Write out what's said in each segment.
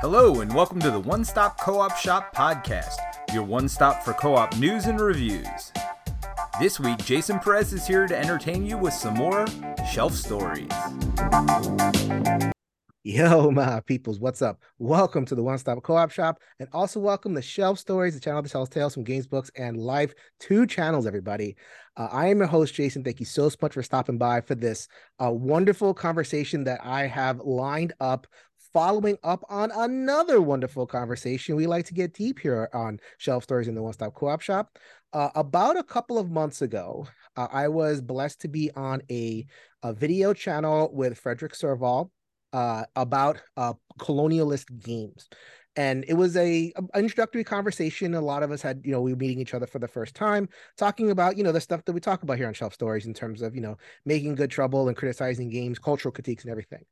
Hello, and welcome to the One Stop Co op Shop podcast, your one stop for co op news and reviews. This week, Jason Perez is here to entertain you with some more shelf stories. Yo, my peoples, what's up? Welcome to the One Stop Co-op Shop, and also welcome to Shelf Stories, the channel that tells tales from games, books, and life. Two channels, everybody. Uh, I am your host, Jason. Thank you so much for stopping by for this uh, wonderful conversation that I have lined up. Following up on another wonderful conversation, we like to get deep here on Shelf Stories in the One Stop Co-op Shop. Uh, about a couple of months ago, uh, I was blessed to be on a, a video channel with Frederick Serval uh, about uh, colonialist games. And it was a, a, introductory conversation. A lot of us had, you know, we were meeting each other for the first time, talking about, you know, the stuff that we talk about here on Shelf Stories in terms of, you know, making good trouble and criticizing games, cultural critiques, and everything.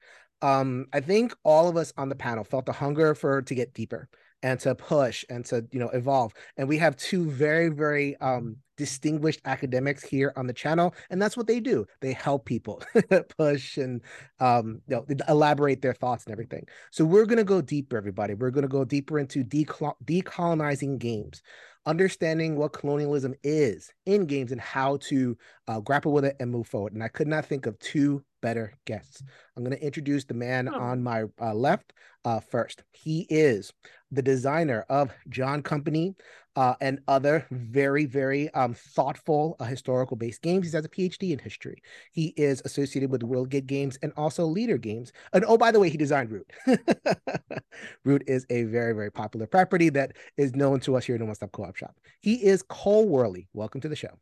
Um, I think all of us on the panel felt the hunger for to get deeper and to push and to you know evolve. And we have two very very um distinguished academics here on the channel and that's what they do. They help people push and um you know elaborate their thoughts and everything. So we're going to go deeper everybody. We're going to go deeper into decolonizing games understanding what colonialism is in games and how to uh, grapple with it and move forward. And i could not think of two better guests i'm going to introduce the man oh. on my uh, left uh, first he is the designer of john company uh, and other very, very um, thoughtful uh, historical based games. He has a PhD in history. He is associated with Wehrlegig Games and also Leder Games. And oh, by the way, he designed Root. Root is a very, very popular property that is known to us here in the One Stop Co op Shop. He is Cole Wherle. Welcome to the show.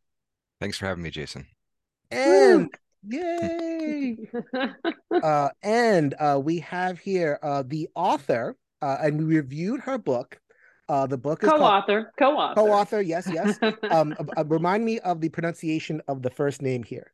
Thanks for having me, Jason. And yay! uh, and uh, we have here uh, the author, uh, and we reviewed her book, uh, the book is co-author, called... co-author, co-author. Yes, yes. um, uh, remind me of the pronunciation of the first name here.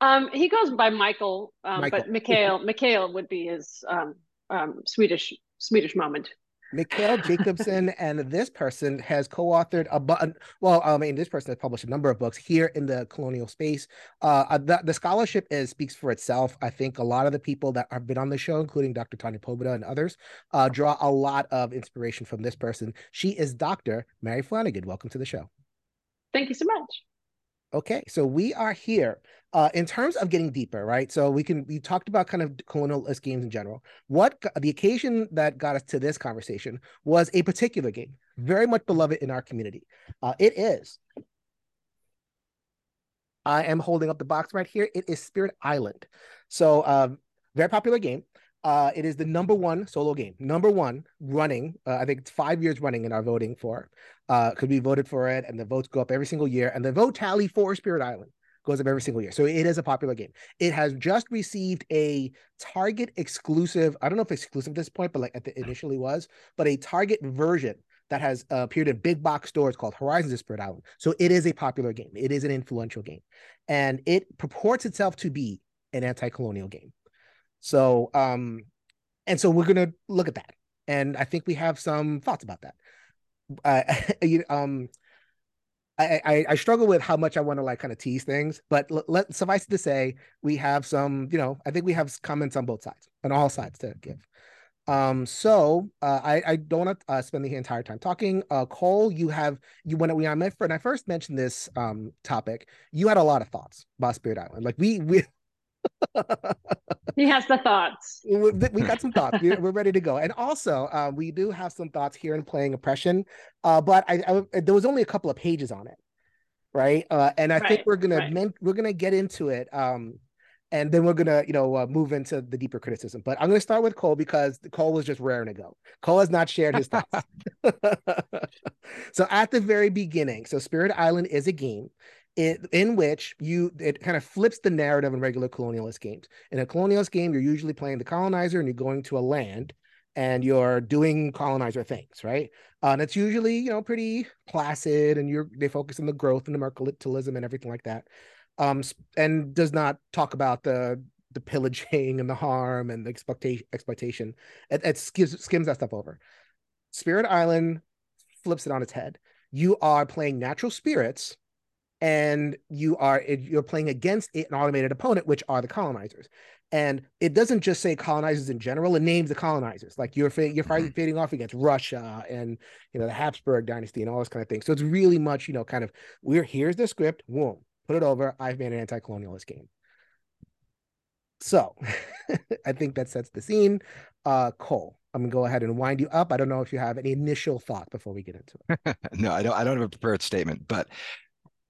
Um, he goes by Michael, um, Michael. but Mikael, Mikael would be his um, um, Swedish Swedish moment. Mikael Jakobsson and this person has co-authored a bu- well, I mean, this person has published a number of books here in the colonial space. Uh, uh, the, the scholarship is speaks for itself. I think a lot of the people that have been on the show, including Dr. Tanya Pobuda and others, uh, draw a lot of inspiration from this person. She is Dr. Mary Flanagan. Welcome to the show. Thank you so much. Okay, so we are here uh, in terms of getting deeper, right? So we can we talked about kind of colonialist games in general. What the occasion that got us to this conversation was a particular game, very much beloved in our community. Uh, it is. I am holding up the box right here. It is Spirit Island. So, um, very popular game. Uh, it is the number one solo game, number one running. Uh, I think it's five years running in our voting for. Uh, could we voted for it, and the votes go up every single year, and the vote tally for Spirit Island goes up every single year. So it is a popular game. It has just received a Target exclusive. I don't know if exclusive at this point, but like it initially was, but a Target version that has uh, appeared in big box stores called Horizons of Spirit Island. So it is a popular game. It is an influential game, and it purports itself to be an anti-colonial game. So, um, and so we're gonna look at that, and I think we have some thoughts about that. Uh, you, um, I, I, I struggle with how much I want to like kind of tease things, but let suffice it to say, we have some, you know, I think we have comments on both sides, on all sides to give. Um, so uh, I I don't want to uh, spend the entire time talking. Uh, Cole, you have you when we I met when I first mentioned this um topic, you had a lot of thoughts about Spirit Island. Like we we he has the thoughts. We, we got some thoughts. We're ready to go. And also, uh, we do have some thoughts here in playing oppression. Uh, but I, I, there was only a couple of pages on it, right? Uh, and I right, think we're gonna right. men, we're gonna get into it. Um, and then we're gonna, you know, uh, move into the deeper criticism. But I'm gonna start with Cole because Cole was just raring to go. Cole has not shared his thoughts. so at the very beginning, so Spirit Island is a game it, in which you it kind of flips the narrative in regular colonialist games. In a colonialist game, you're usually playing the colonizer and you're going to a land and you're doing colonizer things, right? Uh, and it's usually you know pretty placid, and you're they focus on the growth and the mercantilism and everything like that, um, and does not talk about the the pillaging and the harm and the exploitation. Exploitation. It, it skims, skims that stuff over. Spirit Island flips it on its head. You are playing natural spirits and you are you're playing against an automated opponent, which are the colonizers. and it doesn't just say colonizers in general; it names the colonizers. Like you're you're fighting mm-hmm. off against Russia and you know the Habsburg dynasty and all this kind of thing. So it's really much you know kind of we're here's the script, whoa, put it over. I've made an anti-colonialist game. So I think that sets the scene. Uh, Cole, I'm gonna go ahead and wind you up. I don't know if you have any initial thought before we get into it. no, I don't. I don't have a prepared statement, but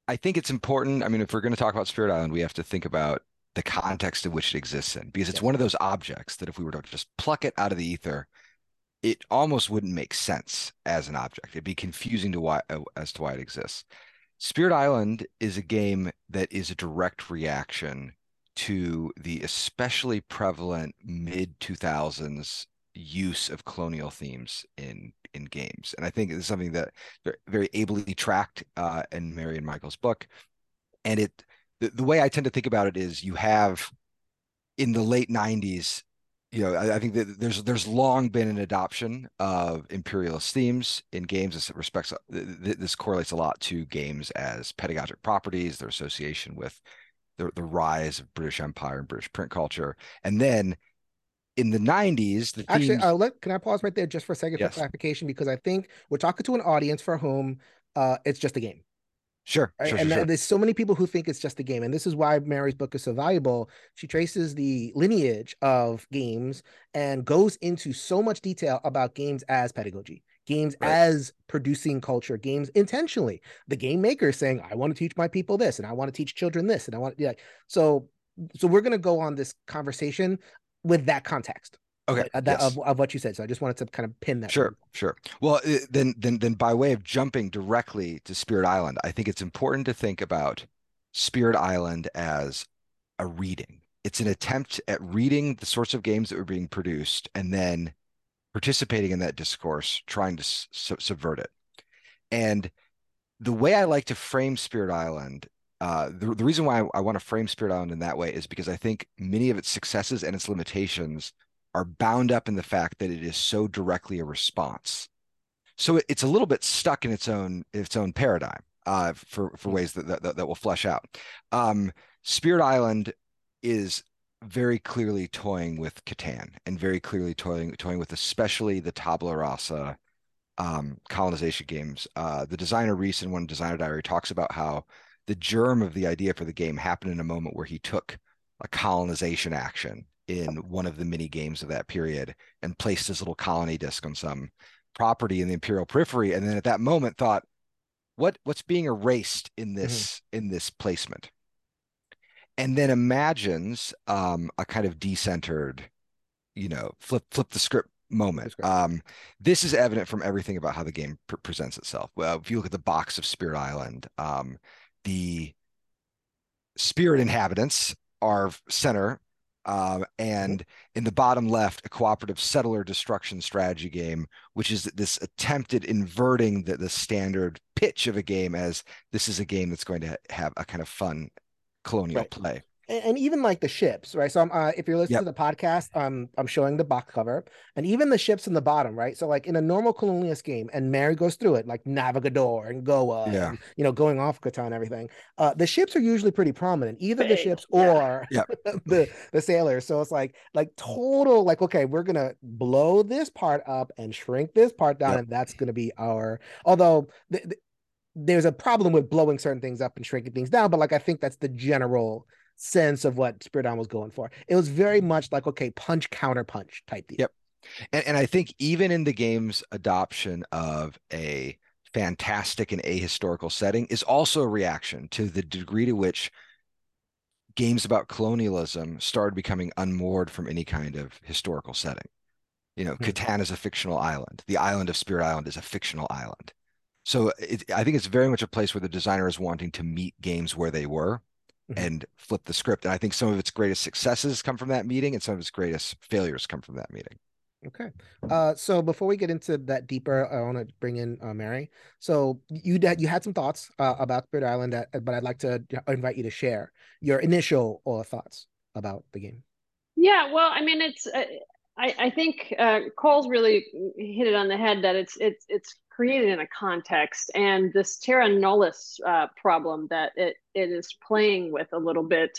I think it's important. I mean, if we're going to talk about Spirit Island, we have to think about the context in which it exists in, because it's one of those objects that if we were to just pluck it out of the ether, it almost wouldn't make sense as an object. It'd be confusing to why uh, as to why it exists. Spirit Island is a game that is a direct reaction to the especially prevalent mid 2000s use of colonial themes in in games. And i think it's something that very ably tracked uh, in mary and michael's book. And it the, the way i tend to think about it is you have in the late 90s you know I, I, think that there's there's long been an adoption of imperialist themes in games. This respects this correlates a lot to games as pedagogic properties their association with the, the rise of british empire and british print culture. And then in the 90s the actually themes... uh, let, can i pause right there just for a second yes. for clarification because i think we're talking to an audience for whom uh, it's just a game Sure, right? sure, and sure, there's so many people who think it's just a game, and this is why Mary's book is so valuable. She traces the lineage of games and goes into so much detail about games as pedagogy, games right. as producing culture, games intentionally. The game maker is saying, "I want to teach my people this, and I want to teach children this, and I want to like." So, so we're going to go on this conversation with that context. Okay. Uh, that, yes. of, of what you said. So I just wanted to kind of pin that. Sure, sure. Well, eh, then, then, then, by way of jumping directly to Spirit Island, I think it's important to think about Spirit Island as a reading. It's an attempt at reading the sorts of games that were being produced and then participating in that discourse, trying to su- subvert it. And the way I like to frame Spirit Island uh, the, the reason why I, I want to frame Spirit Island in that way is because I think many of its successes and its limitations are bound up in the fact that it is so directly a response. So it, it's a little bit stuck in its own its own paradigm uh, for for ways that that, that will flesh out. Um, Spirit Island is very clearly toying with Catan and very clearly toying toying with especially the tabula rasa um, colonization games. Uh, the designer Reese in one designer diary talks about how the germ of the idea for the game happened in a moment where he took a colonization action in one of the mini games of that period and placed his little colony disc on some property in the imperial periphery and then at that moment thought what what's being erased in mm-hmm. this mm-hmm. in this placement and then imagines um, a kind of decentered you know flip flip the script moment um, this is evident from everything about how the game pr- presents itself well if you look at the box of spirit island um, the spirit inhabitants are center um, and in the bottom left, a cooperative settler destruction strategy game, which is this attempted inverting the, the standard pitch of a game as this is a game that's going to have a kind of fun colonial right. play and even like the ships, right? So um, uh, if you're listening yep. to the podcast, um, I'm showing the box cover, and even the ships in the bottom, right? So like in a normal colonialist game, and Mary goes through it, like Navegador and Goa, yeah. and, you know, going off Catan and everything. Uh, the ships are usually pretty prominent, either the ships or yep. the the sailors. So it's like like total like okay, we're gonna blow this part up and shrink this part down, yep. and that's gonna be our. Although the, the, there's a problem with blowing certain things up and shrinking things down, but like I think that's the general sense of what Spirit Island was going for. It was very much like, okay, punch, counter punch type deal. Yep. And, and I think even in the game's adoption of a fantastic and ahistorical setting is also a reaction to the degree to which games about colonialism started becoming unmoored from any kind of historical setting. You know, mm-hmm. Catan is a fictional island. The island of Spirit Island is a fictional island. So it, I think it's very much a place where the designer is wanting to meet games where they were mm-hmm. and flip the script. And I think some of its greatest successes come from that meeting, and some of its greatest failures come from that meeting. Okay. Uh, so before we get into that deeper, I want to bring in uh, Mary. So you had you had some thoughts uh, about Spirit Island, that, but I'd like to invite you to share your initial uh, thoughts about the game. Yeah. Well, I mean, it's. Uh, I, I think uh, Cole's really hit it on the head that it's it's it's created in a context and this terra nullius uh, problem that it, it is playing with a little bit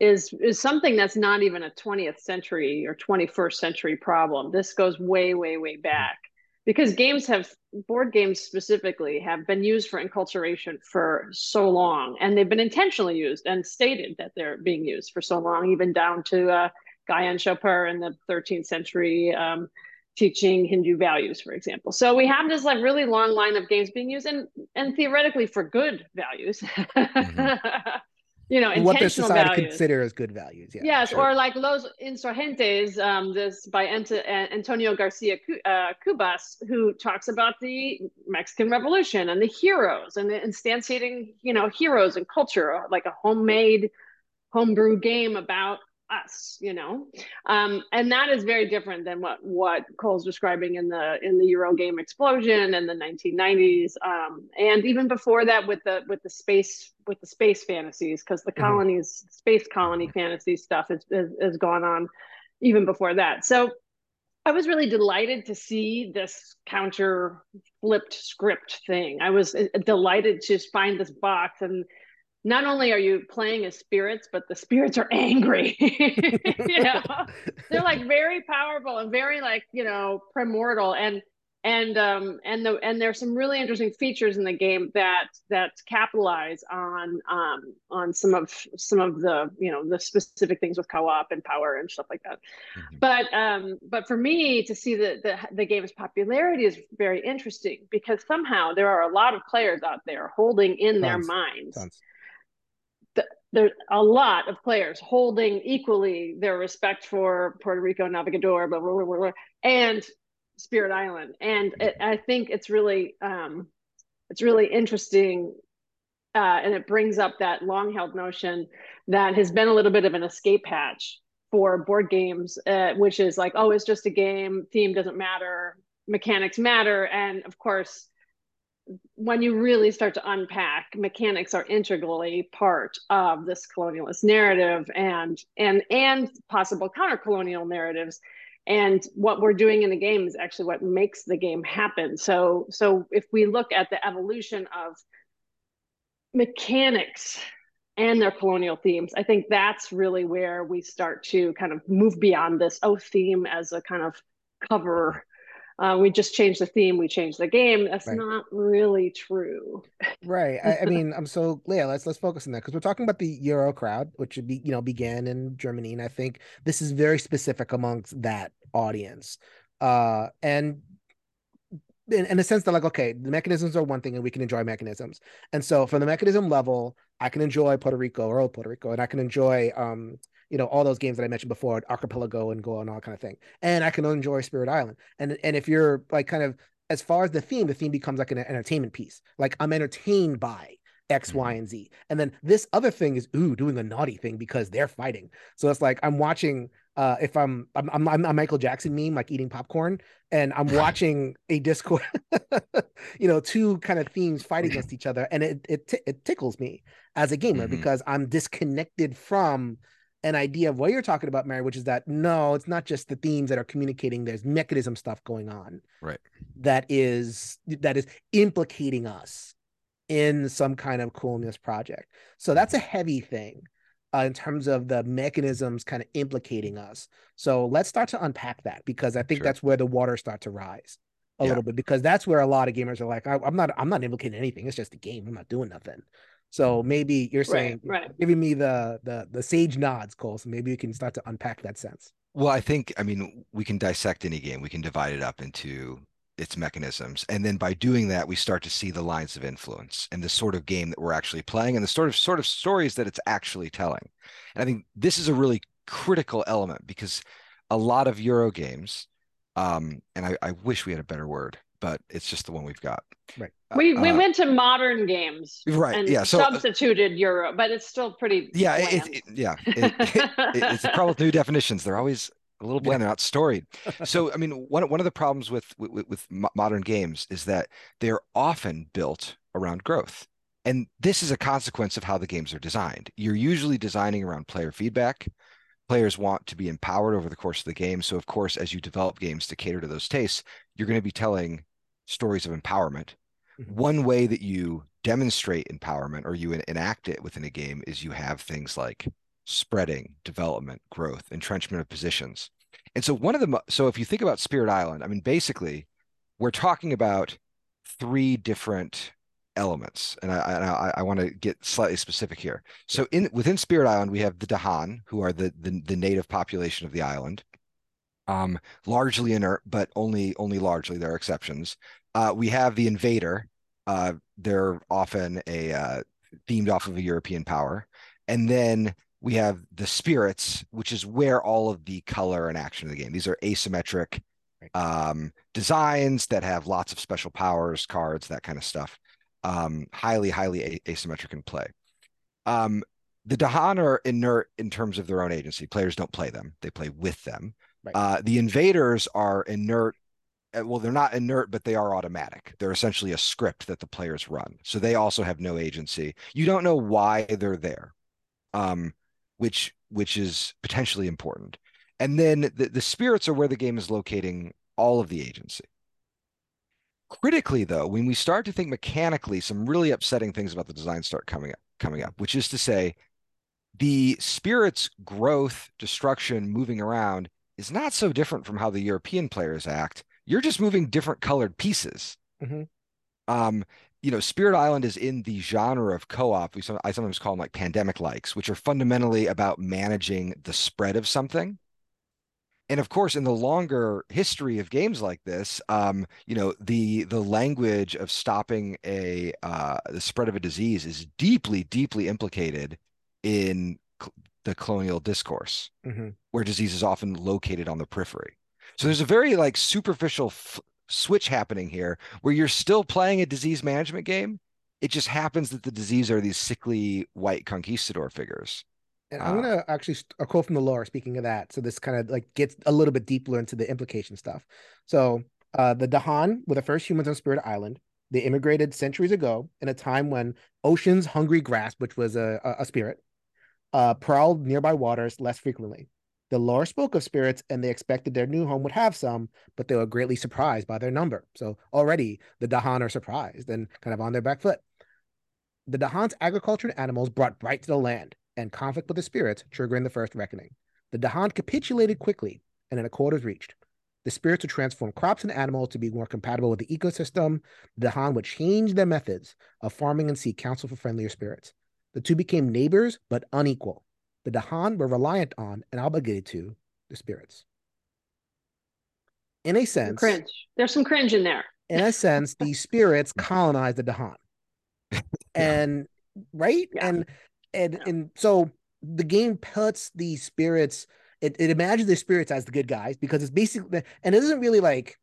is is something that's not even a 20th century or 21st century problem. This goes way, way, way back because games have board games specifically have been used for enculturation for so long and they've been intentionally used and stated that they're being used for so long even down to uh, Chaupar in the 13th century um, teaching hindu values for example so we have this like really long line of games being used and and theoretically for good values mm-hmm. you know, what the society values. consider as good values. Yeah, yes, sure. or like Los Insurgentes, um, this by Antonio Garcia uh, Cubas, who talks about the Mexican Revolution and the heroes and the instantiating, you know, heroes and culture, like a homemade homebrew game about us you know um, and that is very different than what what cole's describing in the in the euro game explosion in the 1990s um, and even before that with the with the space with the space fantasies because the mm-hmm. colonies space colony fantasy stuff has, has, has gone on even before that so I was really delighted to see this counter flipped script thing. I was uh, delighted to find this box and not only are you playing as spirits, but the spirits are angry. you know, they're like very powerful and very like you know primordial and and um and the and there's some really interesting features in the game that that capitalize on um on some of some of the you know the specific things with co-op and power and stuff like that mm-hmm. but um but for me to see the, the the game's popularity is very interesting because somehow there are a lot of players out there holding in Tons. their minds Tons there's a lot of players holding equally their respect for Puerto Rico Navegador, blah, blah, blah, blah, and Spirit Island. And it, I think it's really um, it's really interesting, uh, and it brings up that long held notion that has been a little bit of an escape hatch for board games, uh, which is like, oh, it's just a game, theme doesn't matter, mechanics matter, and of course when you really start to unpack mechanics are integrally part of this colonialist narrative and and and possible counter-colonial narratives. And what we're doing in the game is actually what makes the game happen. So so if we look at the evolution of mechanics and their colonial themes i think that's really where we start to kind of move beyond this oh theme as a kind of cover uh, we just changed the theme, we changed the game. That's right. not really true. right. I, I, mean, I'm so Leah. Let's let's focus on that because we're talking about the Euro crowd, which be you know began in Germany, and I think this is very specific amongst that audience. Uh, and in, in a sense they're like okay the mechanisms are one thing and we can enjoy mechanisms and so from the mechanism level i can enjoy puerto rico or old puerto rico and i can enjoy um you know all those games that I mentioned before, Archipelago and Go and all kind of thing. And I can enjoy Spirit Island. And and if you're like kind of as far as the theme, the theme becomes like an entertainment piece. Like I'm entertained by X, mm-hmm. Y, and Z. And then this other thing is ooh doing a naughty thing because they're fighting. So it's like I'm watching. Uh, if I'm I'm I'm, I'm a Michael Jackson meme, like eating popcorn, and I'm watching a Discord, you know, two kind of themes fight against each other, and it it t- it tickles me as a gamer mm-hmm. because I'm disconnected from an idea of what you're talking about, Mary, which is that no, it's not just the themes that are communicating. There's mechanism stuff going on, right? That is that is implicating us in some kind of coolness project. So that's a heavy thing uh, in terms of the mechanisms kind of implicating us. So let's start to unpack that because I think sure. that's where the water start to rise a yeah. little bit because that's where a lot of gamers are like, I, am not, I'm not implicating anything. It's just a game. I'm not doing nothing. So maybe you're saying right, right. giving me the the the sage nods, Cole. So maybe you can start to unpack that sense. Well, I think I mean we can dissect any game. We can divide it up into its mechanisms, and then by doing that, we start to see the lines of influence and the sort of game that we're actually playing, and the sort of sort of stories that it's actually telling. And I think this is a really critical element because a lot of Euro games, um, and I, I wish we had a better word, but it's just the one we've got. Right. We we uh, went to modern games, right? And yeah, so uh, substituted uh, Euro, but it's still pretty. Yeah, it, it, yeah, it, it's a problem with new definitions. They're always a little bland, they're not storied. So, I mean, one one of the problems with, with with modern games is that they're often built around growth, and this is a consequence of how the games are designed. You're usually designing around player feedback. Players want to be empowered over the course of the game. So, of course, as you develop games to cater to those tastes, you're going to be telling stories of empowerment Mm-hmm. One way that you demonstrate empowerment or you enact it within a game is you have things like spreading, development, growth, entrenchment of positions. And so one of the so if you think about Spirit Island, I mean basically we're talking about three different elements, and I I, I want to get slightly specific here. So in within Spirit Island, we have the Dahan, who are the the, the native population of the island, um, largely inert, but only only largely. There are exceptions. Uh, we have the Invader. Uh, they're often a uh, themed off of a European power, and then we have the spirits, which is where all of the color and action of the game. These are asymmetric um, designs that have lots of special powers, cards, that kind of stuff. Um, highly, highly a- asymmetric in play. Um, the Dahan are inert in terms of their own agency. Players don't play them; they play with them. Right. Uh, the invaders are inert. Uh, well, they're not inert, but they are automatic. They're essentially a script that the players run, so they also have no agency. You don't know why they're there. Um, which which is potentially important. And then the, the spirits are where the game is locating all of the agency. Critically, though, when we start to think mechanically, some really upsetting things about the design start coming up, coming up, which is to say, the spirit's growth, destruction, moving around is not so different from how the European players act. You're just moving different colored pieces. Mm-hmm. Um, you know, Spirit Island is in the genre of co-op. We I sometimes call them like pandemic likes, which are fundamentally about managing the spread of something. And of course, in the longer history of games like this, um, you know, the the language of stopping a uh, the spread of a disease is deeply, deeply implicated in the colonial discourse, mm-hmm. where disease is often located on the periphery. So there's a very like superficial f- switch happening here where you're still playing a disease management game. It just happens that the disease are these sickly white conquistador figures. And I'm uh, gonna actually a quote from the lore. Speaking of that, so this kind of like gets a little bit deeper into the implication stuff. So uh, the Dahan were the first humans on Spirit Island. They immigrated centuries ago in a time when Ocean's hungry grasp, which was a, a spirit, uh, prowled nearby waters less frequently. The lore spoke of spirits and they expected their new home would have some, but they were greatly surprised by their number. So already the Dahan are surprised and kind of on their back foot. The Dahan's agriculture and animals brought blight to the land and conflict with the spirits, triggering the first reckoning. The Dahan capitulated quickly and an accord was reached. The spirits would transform crops and animals to be more compatible with the ecosystem. The Dahan would change their methods of farming and seek counsel for friendlier spirits. The two became neighbors, but unequal the Dahan were reliant on and obligated to the spirits. In a sense, cringe. There's some cringe in there. in a sense, these spirits colonized the Dahan. And right? Yeah. And and yeah. and so the game puts these spirits, it, it imagines the spirits as the good guys because it's basically and it doesn't really like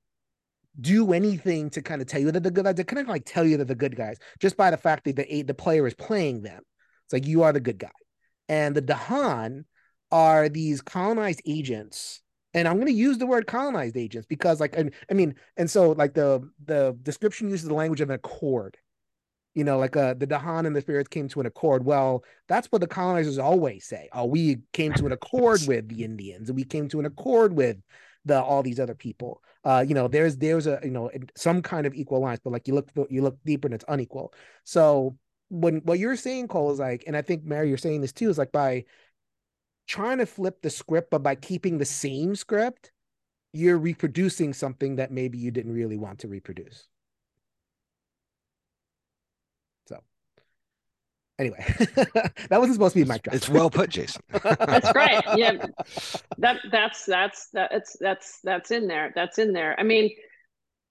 do anything to kind of tell you that the good guys. They kind of like tell you that the good guys just by the fact that the the player is playing them. It's like you are the good guy and the Dahan are these colonized agents and I'm going to use the word colonized agents because, like, I, I, mean, and so like the the description uses the language of an accord. You know, like uh, the Dahan and the spirits came to an accord. Well, that's what the colonizers always say. Oh, we came to an accord with the Indians, and we came to an accord with the all these other people. Uh, you know, there's there's a you know some kind of equal lines, but like you look you look deeper and it's unequal. So when what you're saying, Cole, is like, and I think Mary, you're saying this too, is like by trying to flip the script, but by keeping the same script, you're reproducing something that maybe you didn't really want to reproduce. So anyway, that wasn't supposed to be my drop. It's well put, Jason. that's great. Yeah. That that's that's that's that's that's in there. That's in there. I mean,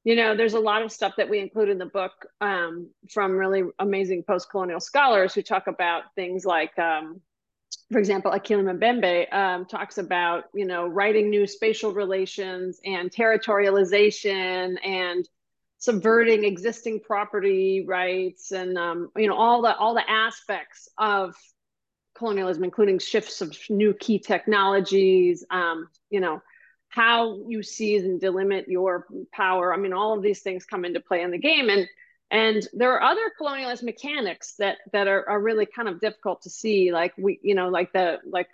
you know there's a lot of stuff that we include in the book um, from really amazing post-colonial scholars who talk about things like um, for example Achille Mbembe um, talks about you know writing new spatial relations and territorialization and subverting existing property rights and um, you know all the all the aspects of colonialism including shifts of new key technologies um, you know how you seize and delimit your power. I mean, all of these things come into play in the game. And and there are other colonialist mechanics that that are, are really kind of difficult to see, like we, you know, like the like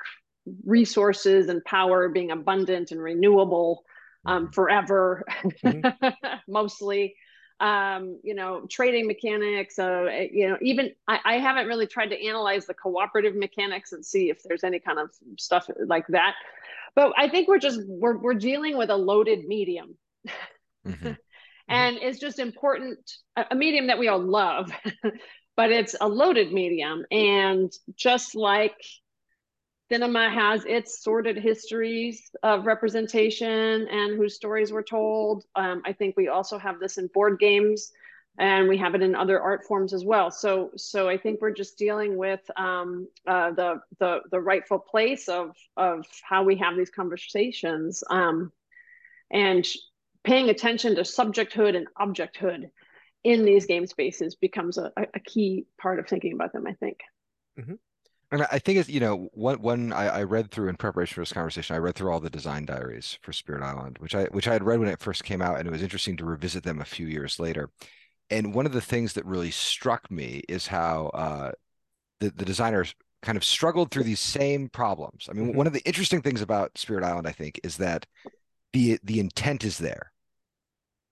resources and power being abundant and renewable um, mm-hmm. forever, mm-hmm. mostly. Um, you know, trading mechanics. Uh, you know, even I, I haven't really tried to analyze the cooperative mechanics and see if there's any kind of stuff like that. But I think we're just we're we're dealing with a loaded medium. Mm-hmm. and it's just important a medium that we all love but it's a loaded medium and just like cinema has its sordid histories of representation and whose stories were told. Um, I think we also have this in board games, and we have it in other art forms as well. So, so I think we're just dealing with um, uh, the the the rightful place of of how we have these conversations, um, and paying attention to subjecthood and objecthood in these game spaces becomes a, a key part of thinking about them. I think. Mm-hmm. And I think it's, you know, one one I, I, read through in preparation for this conversation, I read through all the design diaries for Spirit Island, which I which I had read when it first came out, and it was interesting to revisit them a few years later. And one of the things that really struck me is how uh, the the designers kind of struggled through these same problems. I mean, mm-hmm. one of the interesting things about Spirit Island, I think, is that the the intent is there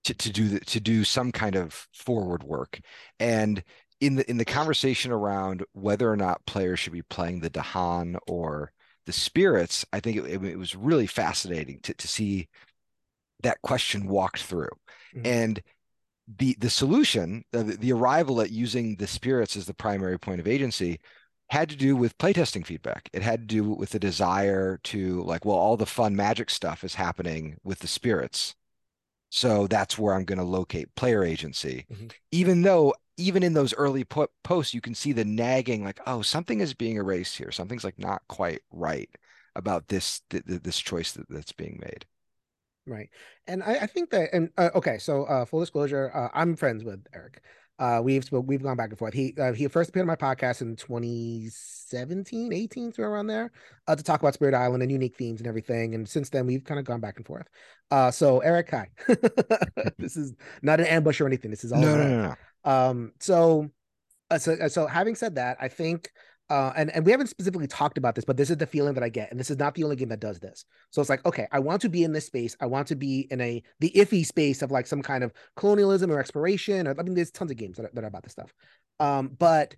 to, to do the, to do some kind of forward work and in the in the conversation around whether or not players should be playing the Dahan or the spirits, I think it, it was really fascinating to to see that question walked through, mm-hmm. and the the solution, the, the arrival at using the spirits as the primary point of agency, had to do with playtesting feedback. It had to do with the desire to like, well, all the fun magic stuff is happening with the spirits. So that's where I'm going to locate player agency. Mm-hmm. Even though even in those early po- posts, you can see the nagging, like, oh, something is being erased here. Something's like not quite right about this th- th- this choice that, that's being made. Right, and I, I think that, and uh, okay, so uh, full disclosure, uh, I'm friends with Eric. Uh, we've we've gone back and forth. He uh, he first appeared on my podcast in 2017, 18, so around there, uh, to talk about Spirit Island and unique themes and everything. And since then, we've kind of gone back and forth. Uh, so Eric, hi. this is not an ambush or anything. This is all no, no, no, no, um, so, uh, so, uh, so having said that, I think, uh, and and we haven't specifically talked about this, but this is the feeling that I get, and this is not the only game that does this. So it's like, okay, I want to be in this space. I want to be in a the iffy space of like some kind of colonialism or exploration. Or I mean, there's tons of games that are, that are about this stuff. Um, but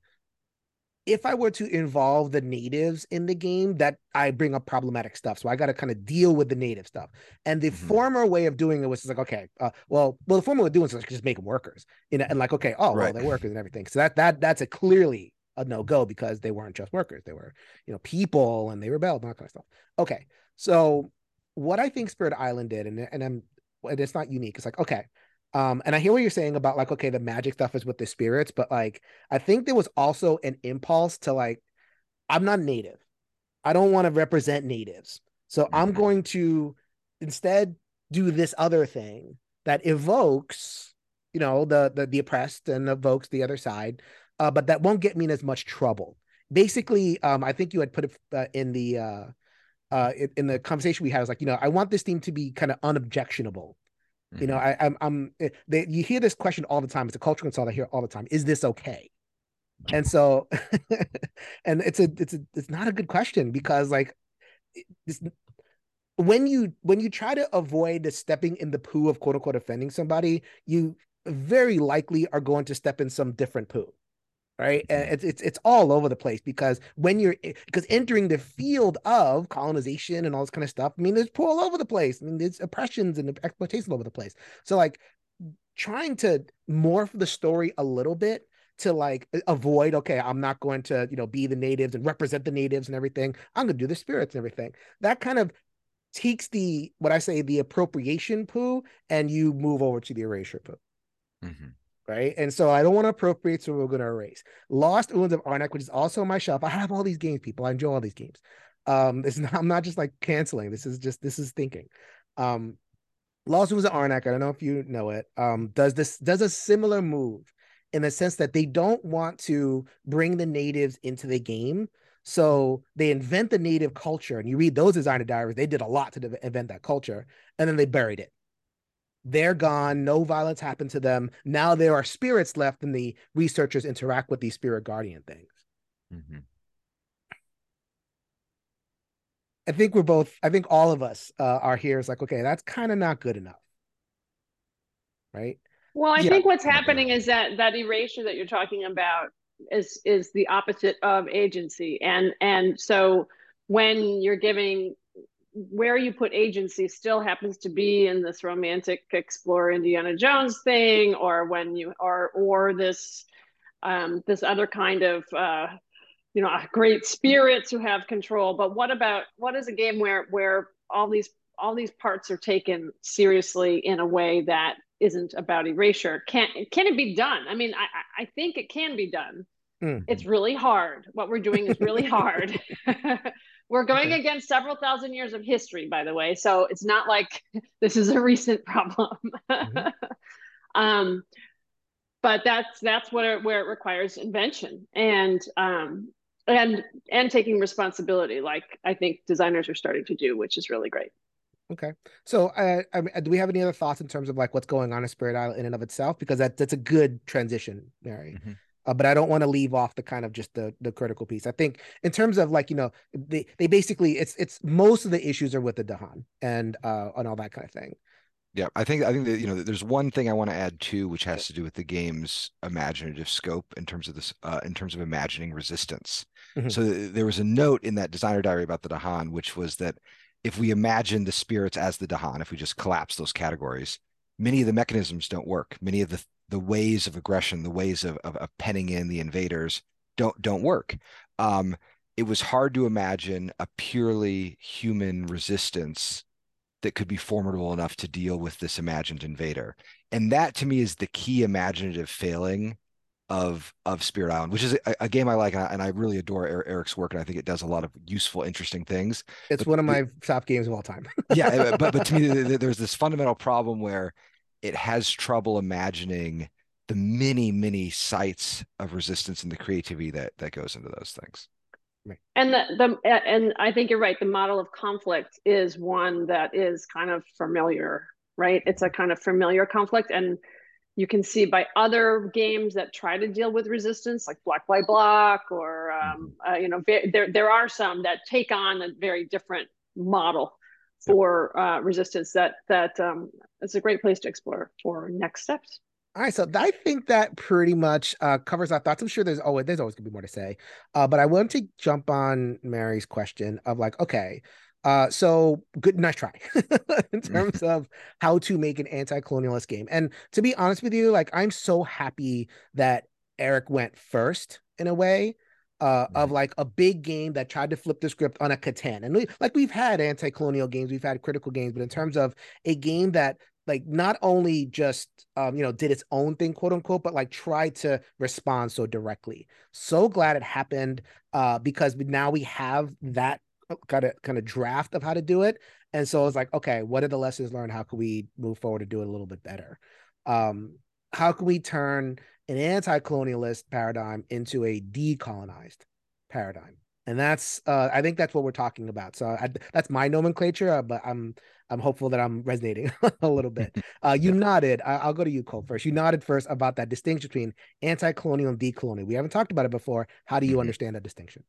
if I were to involve the natives in the game, that I bring up problematic stuff. So I got to kind of deal with the native stuff. And the mm-hmm. former way of doing it was like, okay, uh, well, well, the former way of doing it like just make them workers, you know, and like, okay, oh, right. well, they're workers and everything. So that that that's a clearly a no go because they weren't just workers; they were, you know, people and they rebelled and that kind of stuff. Okay, so what I think Spirit Island did, and and I'm, and it's not unique. It's like, okay, um, and I hear what you're saying about like, okay, the magic stuff is with the spirits, but like, I think there was also an impulse to like, I'm not native. I don't want to represent natives. So mm-hmm. I'm going to instead do this other thing that evokes, you know, the the, the oppressed and evokes the other side, uh, but that won't get me in as much trouble. Basically, um, I think you had put it uh, in the uh, uh, in the conversation we had. I was like, you know, I want this theme to be kind of unobjectionable Mm-hmm. You know. I, I'm, I'm. Eh, they, you hear this question all the time. It's a cultural insult I hear all the time. Is this okay? And so, and it's a, it's a, it's not a good question because like, when you when you try to avoid the stepping in the poo of quote unquote offending somebody, you very likely are going to step in some different poo right? And mm-hmm. it's, it's it's all over the place because when you're because entering the field of colonization and all this kind of stuff i mean there's all over the place. I mean there's oppressions and exploitation all over the place. So like trying to morph the story a little bit to like avoid okay i'm not going to you know be the natives and represent the natives and everything. I'm going to do the spirits and everything. That kind of takes the what i say the appropriation poo and you move over to the erasure poo. Mm-hmm right? And so I don't want to appropriate, so we're going to erase. Lost Ruins of Arnak, which is also on my shelf. I have all these games, people. I enjoy all these games. Um, it's not, I'm not just like canceling. This is just this is thinking. Um, Lost Ruins of Arnak. I don't know if you know it. Um, does this does a similar move in the sense that they don't want to bring the natives into the game. So they invent the native culture, and you read those designer diaries. They did a lot to invent that culture, and then they buried it they're gone. No violence happened to them. Now there are spirits left, and the researchers interact with these spirit guardian things. Mm-hmm. I think we're both. I think all of us uh, are here. Is like, okay, that's kind of not good enough, right? Well, I Yeah. think what's happening is that that erasure that you're talking about is is the opposite of agency, and and so when you're giving where you put agency still happens to be in this romantic explorer Indiana Jones thing, or when you are, or this um, this other kind of uh, you know great spirits who have control. But what about what is a game where where all these all these parts are taken seriously in a way that isn't about erasure. Can can it be done? I mean, I I think it can be done. Mm. It's really hard. What we're doing is really hard. we're going Okay. against several thousand years of history, by the way. So it's not like this is a recent problem. Mhm. um, but that's that's what it, where it requires invention and um, and and taking responsibility, like I think designers are starting to do, which is really great. Okay. So, uh, I mean, do we have any other thoughts in terms of like what's going on in Spirit Island in and of itself? Because that that's a good transition, Mary. Mhm. Uh, but I don't want to leave off the kind of just the the critical piece. I think in terms of like you know they they basically it's it's most of the issues are with the Dahan and uh and all that kind of thing. Yeah, I think I think that you know there's one thing I want to add too, which has to do with the game's imaginative scope in terms of this, uh, in terms of imagining resistance. Mhm. So th- there was a note in that designer diary about the Dahan, which was that if we imagine the spirits as the Dahan, if we just collapse those categories, many of the mechanisms don't work. Many of the the ways of aggression, the ways of of, of penning in the invaders don't don't work. Um, it was hard to imagine a purely human resistance that could be formidable enough to deal with this imagined invader. And that to me is the key imaginative failing of of Spirit Island, which is a, a game I like and I, and I really adore Er- Eric's work and I think it does a lot of useful, interesting things. It's But one of the- my top games of all time. Yeah, uh, but but to me th- th- there's this fundamental problem where it has trouble imagining the many many sites of resistance and the creativity that that goes into those things. And the, the and I think you're right. The model of conflict is one that is kind of familiar, right? It's a kind of familiar conflict, and you can see by other games that try to deal with resistance, like Block by Block, or um, uh, you know, there there are some that take on a very different model for uh, resistance. That that um, it's a great place to explore for next steps. All right, so I think that pretty much uh, covers our thoughts. I'm sure there's always there's always gonna be more to say, uh, but I want to jump on Mary's question of like, okay, uh, so good, nice try in terms of how to make an anti-colonialist game. And to be honest with you, like I'm so happy that Eric went first in a way. Uh, of like a big game that tried to flip the script on a Catan, and we, like we've had anti-colonial games, we've had critical games, but in terms of a game that like not only just um, you know did its own thing quote unquote but like tried to respond so directly so glad it happened uh because now we have that kind of kind of draft of how to do it. And so it's like okay what are the lessons learned how can we move forward to do it a little bit better? Um how can we turn an anti-colonialist paradigm into a decolonized paradigm? And that's uh i think that's what we're talking about. So I, that's my nomenclature uh, but i'm i'm hopeful that i'm resonating a little bit. Uh you nodded I, i'll go to you cole first. You nodded first about that distinction between anti-colonial and decolonial. We haven't talked about it before. How do you Mhm. understand that distinction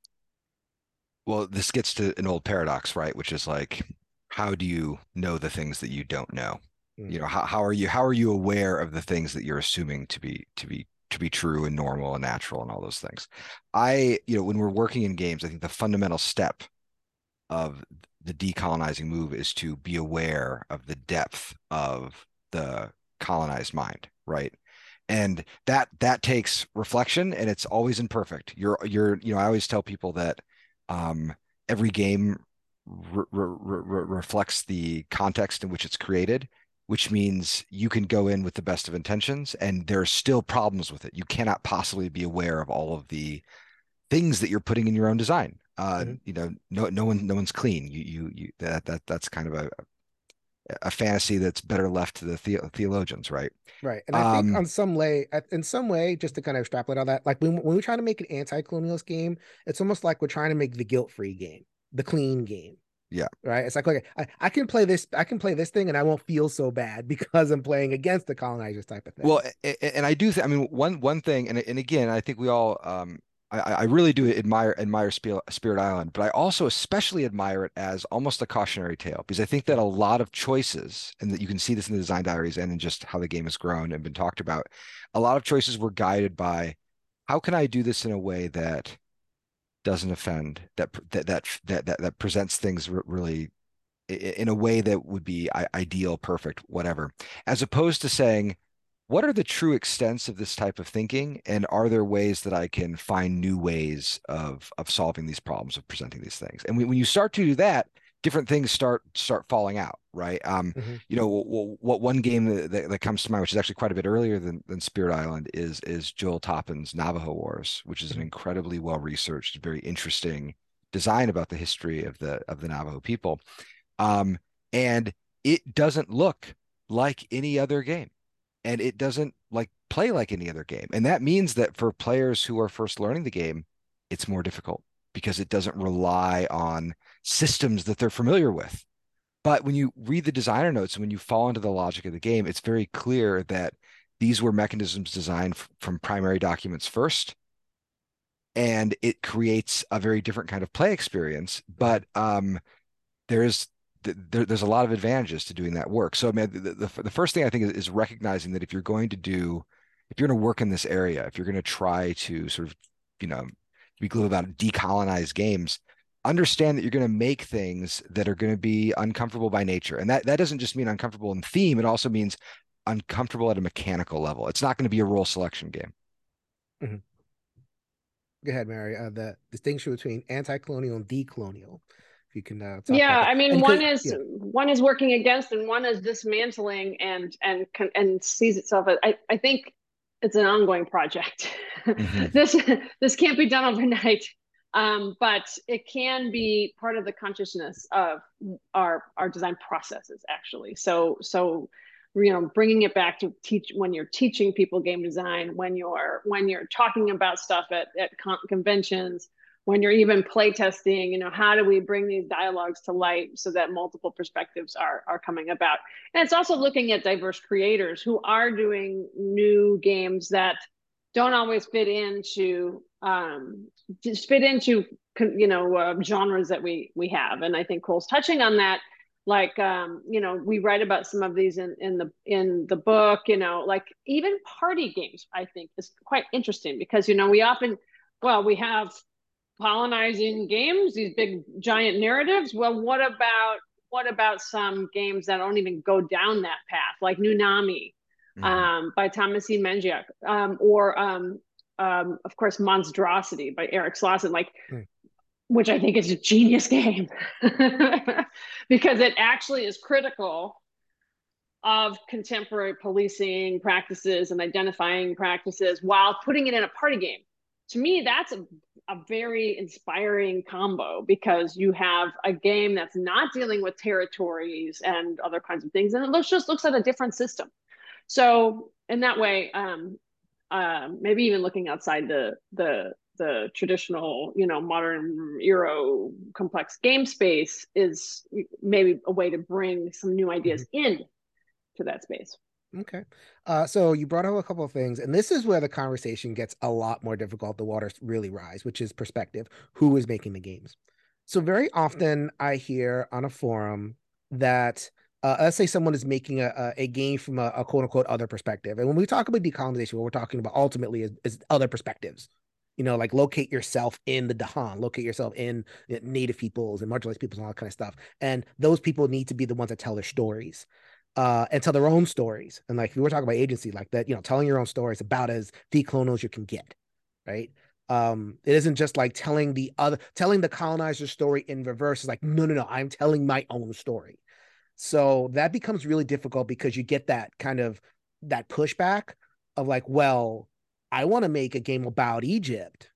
Well, this gets to an old paradox, right? Which is like, how do you know the things that you don't know? Mm. You know, how, how are you how are you aware of the things that you're assuming to be to be to be true and normal and natural and all those things? I, you know, when we're working in games, I think the fundamental step of the decolonizing move is to be aware of the depth of the colonized mind, right? And that that takes reflection and it's always imperfect. You're you're you know, I always tell people that um every game re- re- re- reflects the context in which it's created, which means you can go in with the best of intentions and there are still problems with it. You cannot possibly be aware of all of the things that you're putting in your own design. Uh, Mhm. you know, no no one no one's clean. You you you that that that's kind of a a fantasy that's better left to the, the theologians, right? Right. And I think Um, on some way, in some way, just to kind of extrapolate on that, like when, when we try to make an anti-colonialist game, it's almost like we're trying to make the guilt-free game, the clean game. Yeah. Right. It's like, okay, I, I can play this, I can play this thing and I won't feel so bad because I'm playing against the colonizers type of thing. Well, a- a- and I do think, I mean, one one thing, and and again, I think we all um, I, I really do admire admire Spirit Island, but I also especially admire it as almost a cautionary tale because I think that a lot of choices, and that you can see this in the design diaries and in just how the game has grown and been talked about, a lot of choices were guided by how can I do this in a way that doesn't offend, that that that that that, that presents things really in a way that would be ideal, perfect, whatever, as opposed to saying what are the true extents of this type of thinking and are there ways that i can find new ways of of solving these problems of presenting these things and when you start to do that different things start start falling out right um mm-hmm. you know what, what one game that, that, that, comes to mind which is actually quite a bit earlier than, than spirit island is is joel toppen's navajo wars which is an mm-hmm. incredibly well researched very interesting design about the history of the of the navajo people um and it doesn't look like any other game and it doesn't like play like any other game. And that means that for players who are first learning the game, it's more difficult because it doesn't rely on systems that they're familiar with. But when you read the designer notes and when you fall into the logic of the game, it's very clear that these were mechanisms designed f- from primary documents first. And it creates a very different kind of play experience. But um, there's there, there's a lot of advantages to doing that work. So, I mean, the, the, the first thing I think is, is, recognizing that if you're going to do, if you're going to work in this area, if you're going to try to sort of, you know, be glue about decolonize games, understand that you're going to make things that are going to be uncomfortable by nature, and that that doesn't just mean uncomfortable in theme; it also means uncomfortable at a mechanical level. It's not going to be a role selection game. Mm-hmm. Go ahead, Mary. Uh, the distinction between anti-colonial and decolonial you can uh, yeah i mean one is yeah. one is working against and one is dismantling and and and sees itself as, I, I think it's an ongoing project mm-hmm. this this can't be done overnight um, but it can be part of the consciousness of our our design processes actually so so you know bringing it back to teach when you're teaching people game design when you're when you're talking about stuff at, at con- conventions when you're even playtesting, you know, how do we bring these dialogues to light so that multiple perspectives are, are coming about? And it's also looking at diverse creators who are doing new games that don't always fit into um, just fit into you know uh, genres that we we have. And I think Cole's touching on that. Like um, you know, we write about some of these in in the in the book. You know, like even party games. I think is quite interesting because you know we often well we have colonizing games, these big giant narratives. Well, what about what about some games that don't even go down that path, like Nunami mm-hmm. um, by Thomas E. Menjiak, um, or um, um, of course Monstrosity by Eric Slosson, like. Mm. Which I think is a genius game because it actually is critical of contemporary policing practices and identifying practices while putting it in a party game. To me, that's a a very inspiring combo because you have a game that's not dealing with territories and other kinds of things, and it looks, just looks at a different system. So in that way, um, uh, maybe even looking outside the the the traditional, you know, modern Euro complex game space is maybe a way to bring some new ideas mm-hmm. in to that space. Okay. Uh, so you brought up a couple of things, and this is where the conversation gets a lot more difficult. The waters really rise, which is perspective. Who is making the games? So very often I hear on a forum that uh, let's say someone is making a, a game from a, a, quote unquote other perspective. And when we talk about decolonization, what we're talking about ultimately is, is other perspectives. You know, like locate yourself in the Dahan, locate yourself in native peoples and marginalized peoples and all that kind of stuff. And those people need to be the ones that tell their stories uh, and tell their own stories. And like we were talking about agency, like that, you know, telling your own stories about as decolonial as you can get, right? Um, it isn't just like telling the other, telling the colonizer story in reverse. It's like, no, no, no, I'm telling my own story. So that becomes really difficult because you get that kind of that pushback of like, well, I want to make a game about Egypt.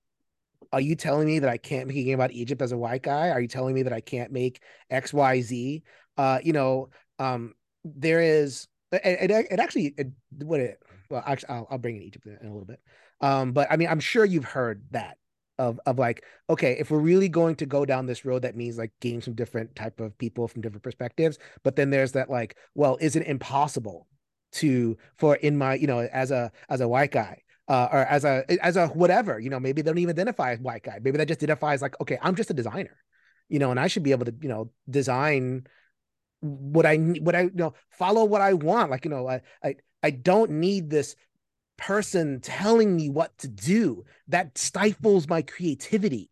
Are you telling me that I can't make a game about Egypt as a white guy? Are you telling me that I can't make X, Y, Z? Uh, you know, um, there is it, it, it actually it, what it well actually I'll, I'll bring in Egypt in, a little bit. Um, but I mean I'm sure you've heard that of of like okay if we're really going to go down this road that means like games from different type of people from different perspectives but then there's that like well is it impossible to for in my you know as a as a white guy uh, or as a as a whatever. You know, maybe they don't even identify as white guy. Maybe they just identify as like, okay, I'm just a designer. You know, and I should be able to you know design what I what I you know follow what I want. Like you know, I I I don't need this person telling me what to do. That stifles my creativity.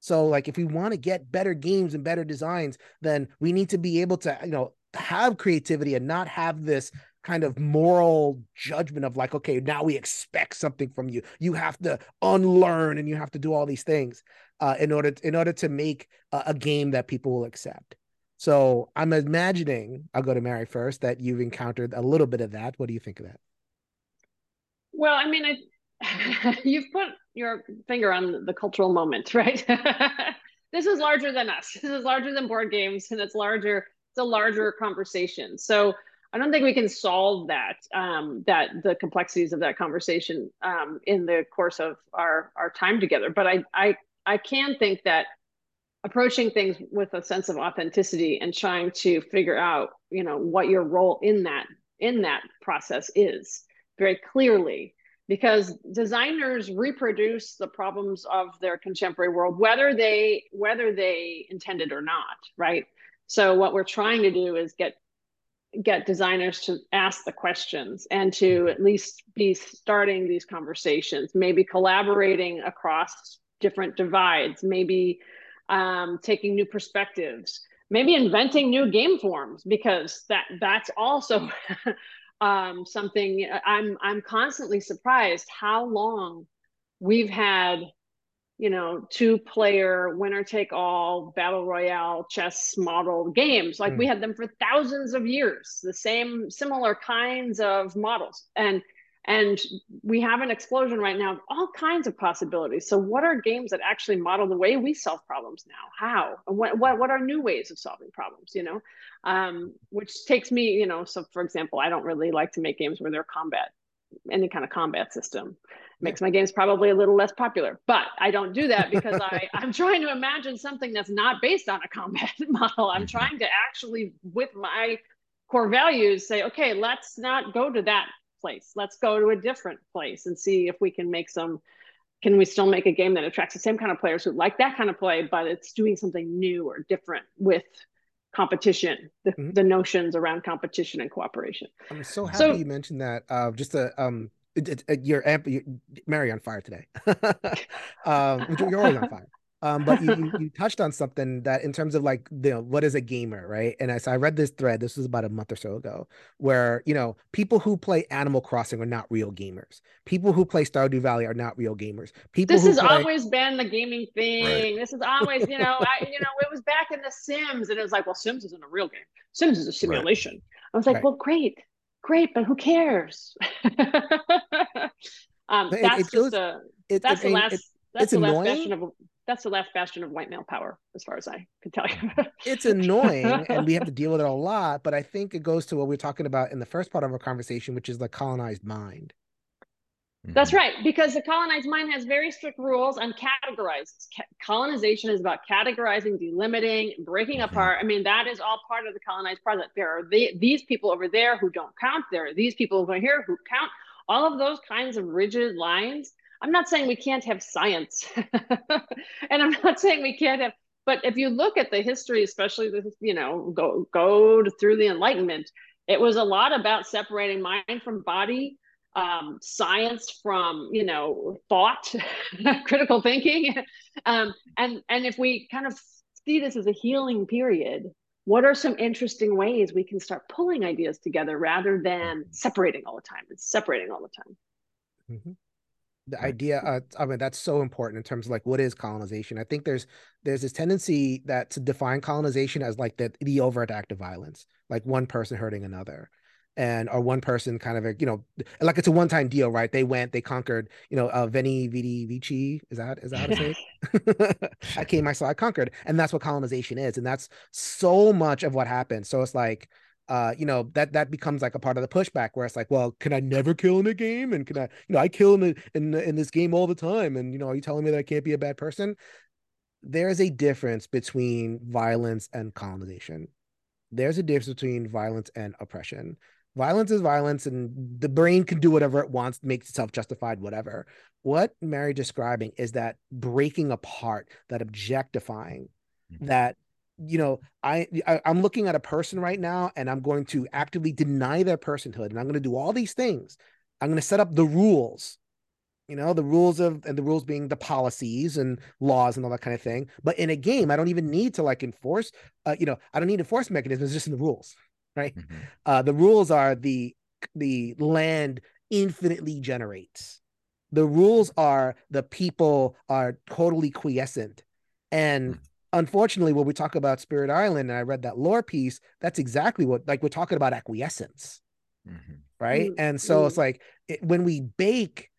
So like if we want to get better games and better designs, then we need to be able to you know have creativity and not have this kind of moral judgment of like okay now we expect something from you you have to unlearn and you have to do all these things uh, in order to, in order to make a, a game that people will accept so i'm imagining i'll go to mary first that you've encountered a little bit of that. What do you think of that? Well i mean I, you've put your finger on the cultural moment right? This is larger than us. This is larger than board games and it's larger it's a larger conversation. So I don't think we can solve that um, that the complexities of that conversation um, in the course of our our time together. But I I I can think that approaching things with a sense of authenticity and trying to figure out you know what your role in that in that process is very clearly. Because designers reproduce the problems of their contemporary world whether they whether they intended or not right? So what we're trying to do is get get designers to ask the questions and to mm-hmm. at least be starting these conversations, maybe collaborating across different divides, maybe um, taking new perspectives, maybe inventing new game forms because that that's also um, something I'm I'm constantly surprised how long we've had you know, two player winner take all battle royale chess model games. Like mm. we hmm. had them for thousands of years, the same similar kinds of models. And and we have an explosion right now of all kinds of possibilities. So what are games that actually model the way we solve problems now? How? what what, what are new ways of solving problems, you know? Um, which takes me, you know, so for example, I don't really like to make games where they're combat any kind of combat system makes my games probably a little less popular but i don't do that because i i'm trying to imagine something that's not based on a combat model i'm mm-hmm. trying to actually with my core values say okay let's not go to that place let's go to a different place and see if we can make some can we still make a game that attracts the same kind of players who like that kind of play but it's doing something new or different with competition, the, mm-hmm. the notions around competition and cooperation. I'm so happy so, you mentioned that. Uh, just a um, it, it, it, you're, you're Mary on fire today. um, you're always on fire. Um, but you, you, you touched on something that in terms of like you know what is a gamer, right? And as I read this thread, this was about a month or so ago, where you know people who play Animal Crossing are not real gamers. People who play Stardew Valley are not real gamers. People this has play... always been the gaming thing. Right. This is always you know I you know it was back in the Sims, and it was like, well, Sims isn't a real game. Sims is a simulation. Right. I was like, right. well, great, great, but who cares? um, that's it, it goes, just a that's the last. That's the last bastion of that's the last bastion of white male power, as far as I can tell you. it's annoying, and we have to deal with it a lot. But I think it goes to what we are talking about in the first part of our conversation, which is the colonized mind. That's mm-hmm. right, because the colonized mind has very strict rules on categorizes. colonization is about categorizing, delimiting, breaking mm-hmm. apart. I mean, that is all part of the colonized project. There are the, these people over there who don't count. There are these people over here who count. All of those kinds of rigid lines I'm not saying we can't have science, and I'm not saying we can't have. But if you look at the history, especially the you know go go through the Enlightenment, it was a lot about separating mind from body, um, science from you know thought, critical thinking, um, and and if we kind of see this as a healing period, what are some interesting ways we can start pulling ideas together rather than separating all the time and separating all the time? Mm-hmm the idea uh, i mean that's so important in terms of like what is colonization? I think there's there's this tendency that to define colonization as like the, the overt act of violence like one person hurting another and or one person kind of you know like it's a one-time deal right? They went they conquered you know uh veni vidi vici. Is that is that how to say it? I came i saw i conquered and that's what colonization is and that's so much of what happens so it's like uh, you know, that that becomes like a part of the pushback where it's like, well, can I never kill in a game? And can I, you know, I kill in in in this game all the time. And you know, are you telling me that I can't be a bad person? There's a difference between violence and colonization. There's a difference between violence and oppression. Violence is violence, and the brain can do whatever it wants, makes itself justified, whatever. What Mary describing is that breaking apart, that objectifying, mm-hmm. that you know, I, I I'm looking at a person right now, and I'm going to actively deny their personhood, and I'm going to do all these things. I'm going to set up the rules you know the rules of and the rules being the policies and laws and all that kind of thing but in a game i don't even need to like enforce uh, you know i don't need enforce mechanisms just in the rules right mm-hmm. uh, the rules are the the land infinitely generates the rules are the people are totally quiescent and mm-hmm. Unfortunately when we talk about spirit island and i read that lore piece that's exactly what like we're talking about acquiescence mm-hmm. right mm-hmm. and so it's like it, when we bake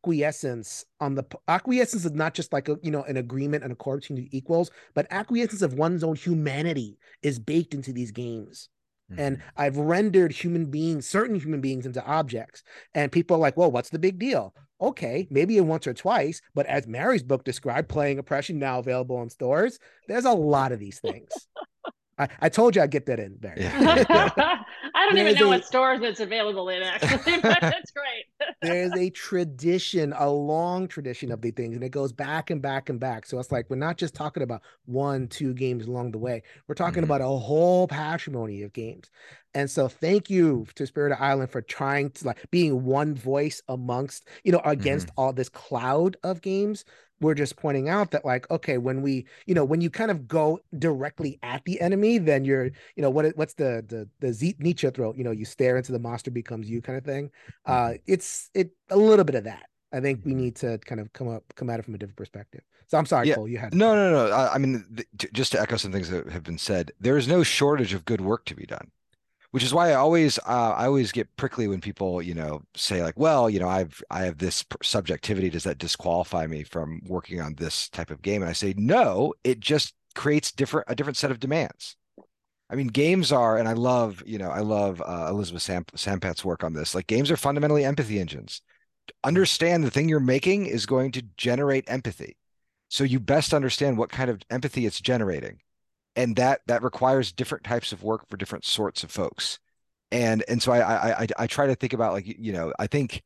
acquiescence on the acquiescence is not just like a you know an agreement and a accord between equals, but acquiescence of one's own humanity is baked into these games. Mm-hmm. And I've rendered human beings, certain human beings, into objects. And people are like, well, what's the big deal? Okay, maybe once or twice, but as Mary's book described, playing oppression now available in stores, there's a lot of these things. I, I told you I'd get that in, Barry. Yeah. I don't even know a, what stores it's available in, actually, but it's great. there's a tradition, a long tradition of the things, and it goes back and back and back. So it's like we're not just talking about one, two games along the way. We're talking mm-hmm. about a whole patrimony of games. And so thank you to Spirit Island for trying to like being one voice amongst, you know, against mm-hmm. all this cloud of games we're just pointing out that like okay when we you know when you kind of go directly at the enemy then you're you know what what's the the the Nietzsche throat you know you stare into the monster becomes you kind of thing uh mm-hmm. it's it a little bit of that I think we mm-hmm. need to kind of come up come at it from a different perspective. So I'm sorry, yeah. Cole, you had no, no, no. I, I mean, th- just to echo some things that have been said, there is no shortage of good work to be done which is why I always uh, I always get prickly when people you know say like, well, you know, I've I have this subjectivity. Does that disqualify me from working on this type of game? And I say no. It just creates different a different set of demands. I mean, games are, and I love you know I love uh, Elizabeth Sam- Sampat's work on this. Like games are fundamentally empathy engines. Understand the thing you're making is going to generate empathy. So you best understand what kind of empathy it's generating and that that requires different types of work for different sorts of folks. And and so I, I I try to think about like you know I think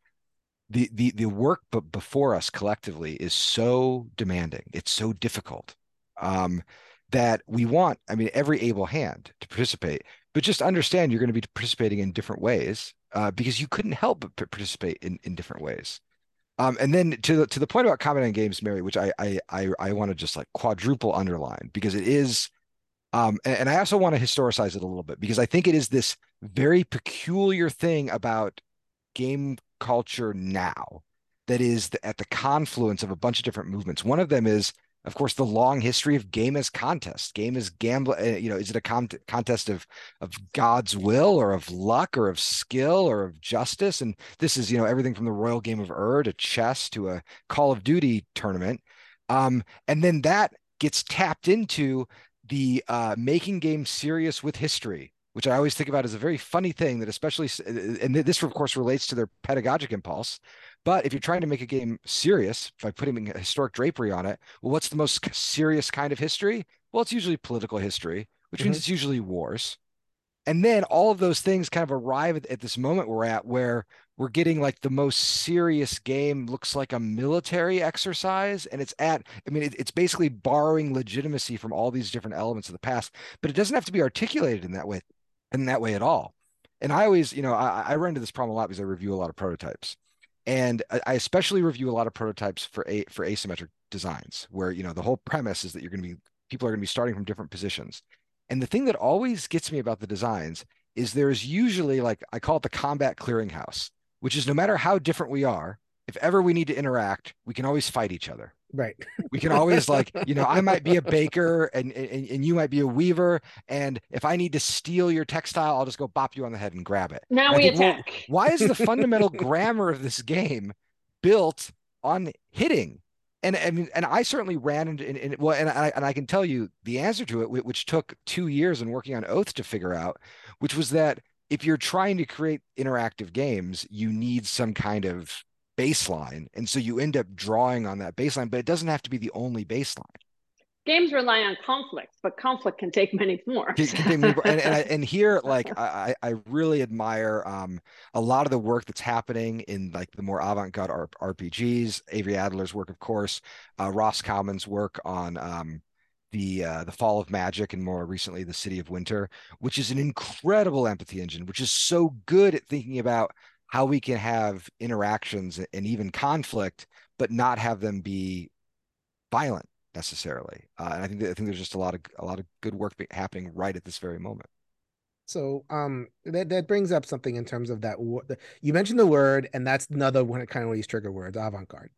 the the the work but before us collectively is so demanding. It's so difficult um, that we want I mean every able hand to participate but just understand you're going to be participating in different ways uh, because you couldn't help but participate in in different ways. Um, and then to the to the point about comment on games, Mary, which I I I, I want to just like quadruple underline because it is um, and, and I also want to historicize it a little bit because I think it is this very peculiar thing about game culture now that is the, at the confluence of a bunch of different movements. One of them is, of course, the long history of game as contest. Game as gamble. Uh, you know, is it a con- contest of of God's will or of luck or of skill or of justice? And this is, you know, everything from the Royal Game of Ur to chess to a Call of Duty tournament. Um, and then that gets tapped into the uh, making games serious with history, which I always think about as a very funny thing that especially, and this of course relates to their pedagogic impulse. But if you're trying to make a game serious by putting historic drapery on it, well, what's the most serious kind of history? Well, it's usually political history, which mm-hmm. means it's usually wars. And then all of those things kind of arrive at, at this moment we're at where we're getting like the most serious game looks like a military exercise and it's at i mean it, it's basically borrowing legitimacy from all these different elements of the past but it doesn't have to be articulated in that way in that way at all. And i always you know i, I run into this problem a lot because i review a lot of prototypes. And i especially review a lot of prototypes for a for asymmetric designs where you know the whole premise is that you're going to be people are going to be starting from different positions and the thing that always gets me about the designs is there's usually like i call it the combat clearinghouse which is no matter how different we are, if ever we need to interact, we can always fight each other. Right. we can always like, you know, I might be a baker and, and and you might be a weaver. And if I need to steal your textile, I'll just go bop you on the head and grab it. Now we think, attack. Well, why is the fundamental grammar of this game built on hitting? And I mean, and I certainly ran into, in, in, well, and I, and I can tell you the answer to it, which took two years and working on Oath to figure out, which was that if you're trying to create interactive games, you need some kind of baseline. And so you end up drawing on that baseline, but it doesn't have to be the only baseline. Games rely on conflict, but conflict can take many forms. Can, can many, and, and, and, here, like I, I really admire um, a lot of the work that's happening in like the more avant-garde RPGs. Avery Alder's work, of course, uh, Ross Cowman's work on um, the uh, the Fall of Magic, and more recently, the City of Winter, which is an incredible empathy engine, which is so good at thinking about how we can have interactions and even conflict, but not have them be violent necessarily. Uh, and I think that, I think there's just a lot of a lot of good work happening right at this very moment. So um that that brings up something in terms of that you mentioned the word and that's another one kind of these trigger words avant-garde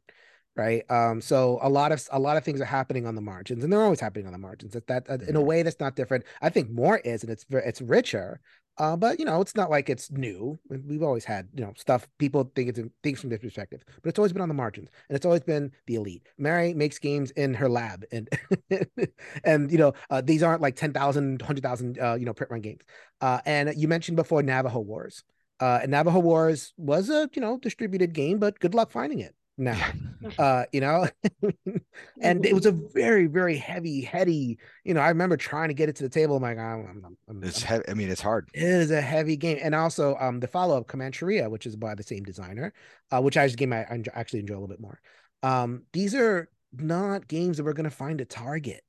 right um so a lot of a lot of things are happening on the margins and they're always happening on the margins that that in a mm-hmm. way that's not different i think more is and it's it's richer uh, but you know, it's not like it's new. We've always had you know stuff. People think it's things from this perspective, but it's always been on the margins, and it's always been the elite. Mary makes games in her lab, and and you know uh, these aren't like 10,000, 100,000 uh, you know print run games. Uh, and you mentioned before Navajo Wars. Uh, and Navajo Wars was a you know distributed game, but good luck finding it now uh you know? And it was a very very heavy heady you know i remember trying to get it to the table. I'm like i'm, I'm, I'm it's heavy i mean it's hard. It is a heavy game. And also um the follow-up comancheria which is by the same designer uh which i just game i, I actually enjoy a little bit more. Um these are not games that we're going to find a target.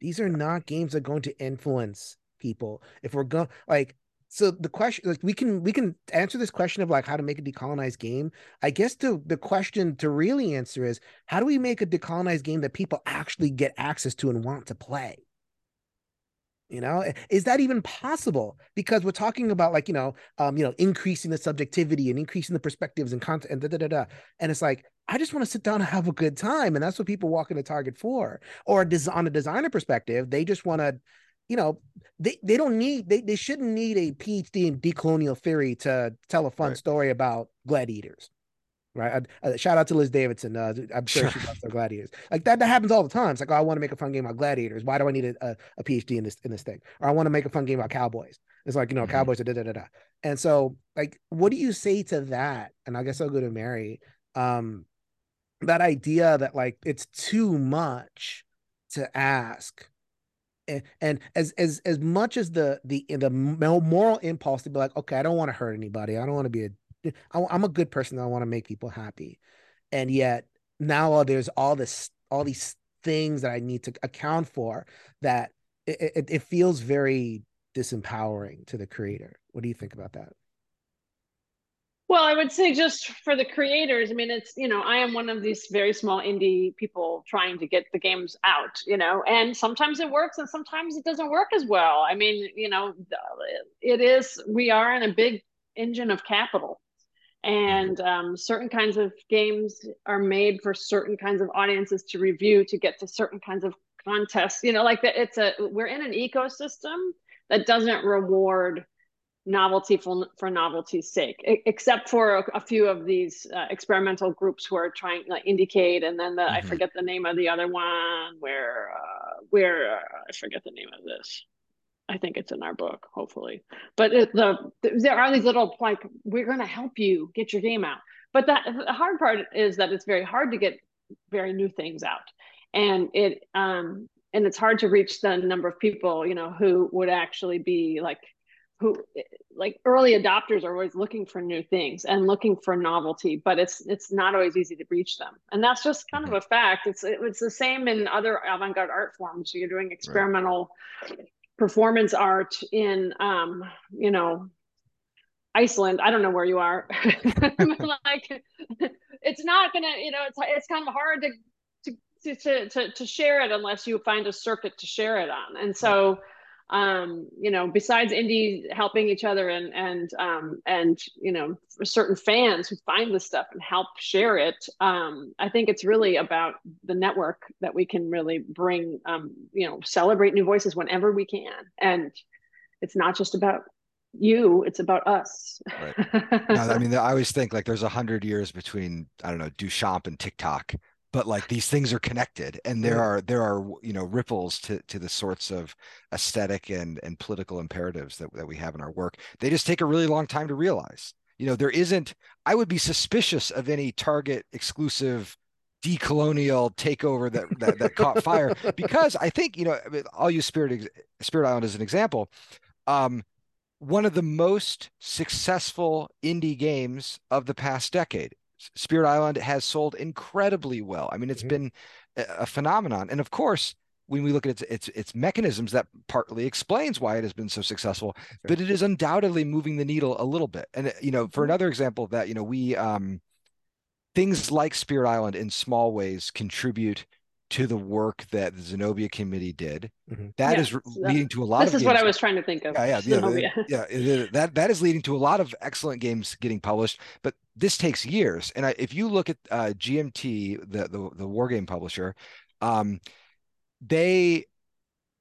These are not games that are going to influence people. If we're going like so the question like we can we can answer this question of like how to make a decolonized game. I guess the the question to really answer is how do we make a decolonized game that people actually get access to and want to play? You know is that even possible? Because we're talking about like you know um you know increasing the subjectivity and increasing the perspectives and content and da, da, da, da. and it's like i just want to sit down and have a good time and that's what people walk into target for. Or on a designer perspective they just want to you know, they, they don't need they, they shouldn't need a PhD in decolonial theory to tell a fun right. story about gladiators. Right. Uh, shout out to Liz Davidson. Uh, I'm sure, she loves gladiators. Like that, that happens all the time. It's like, oh, I want to make a fun game about gladiators. Why do I need a, a, a PhD in this in this thing? Or I want to make a fun game about cowboys. It's like, you know, mm-hmm. cowboys are da da da da. And so, like, what do you say to that? And I guess I'll go to Mary. Um, that idea that like it's too much to ask and, as as as much as the the the moral impulse to be like, okay, I don't want to hurt anybody. I don't want to be a. I'm a good person. I want to make people happy, and yet now there's all this all these things that I need to account for that it, it, it feels very disempowering to the creator. What do you think about that? Well, I would say just for the creators, I mean, it's, you know, I am one of these very small indie people trying to get the games out, you know, and sometimes it works and sometimes it doesn't work as well. I mean, you know, it is, we are in a big engine of capital. And um, certain kinds of games are made for certain kinds of audiences to review to get to certain kinds of contests. You know, like that. It's a we're in an ecosystem that doesn't reward novelty for, for novelty's sake, except for a, a few of these uh, experimental groups who are trying like indicate, and then the mm-hmm. I forget the name of the other one where uh, where uh, I forget the name of this. I think it's in our book, hopefully. But it, the, the there are these little like we're going to help you get your game out. But that the hard part is that it's very hard to get very new things out, and it um and it's hard to reach the number of people you know who would actually be like who like early adopters are always looking for new things and looking for novelty but it's it's not always easy to reach them. And that's just kind mm-hmm. of a fact. It's it's the same in other avant-garde art forms. You're doing experimental right. performance art in um you know Iceland. I don't know where you are. Like it's not gonna you know it's it's kind of hard to to to to, to share it unless you find a circuit to share it on. And so um, you know, besides indie helping each other and and um, and you know, certain fans who find this stuff and help share it, um, I think it's really about the network that we can really bring, um, you know, celebrate new voices whenever we can, and it's not just about you it's about us. Right. No, i mean i always think like there's a hundred years between i don't know duchamp and tiktok but like these things are connected and there are there are you know ripples to to the sorts of aesthetic and and political imperatives that, that we have in our work they just take a really long time to realize you know there isn't i would be suspicious of any target exclusive decolonial takeover that that, that caught fire because I think you know I'll use Spirit Spirit Island as an example. Um, one of the most successful indie games of the past decade. Spirit Island has sold incredibly well. I mean, it's mm-hmm. been a phenomenon, and of course, when we look at its, its its mechanisms, that partly explains why it has been so successful. Sure. But it is undoubtedly moving the needle a little bit. And you know, for mm-hmm. another example of that, you know, we um, things like Spirit Island in small ways contribute to the work that the Zenobia committee did. Mm-hmm. That is leading to a lot this of is what I was trying to think of. Yeah, yeah, yeah, yeah, that that is leading to a lot of excellent games getting published, but this takes years. And I, if you look at uh, GMT, the, the the war game publisher, um, they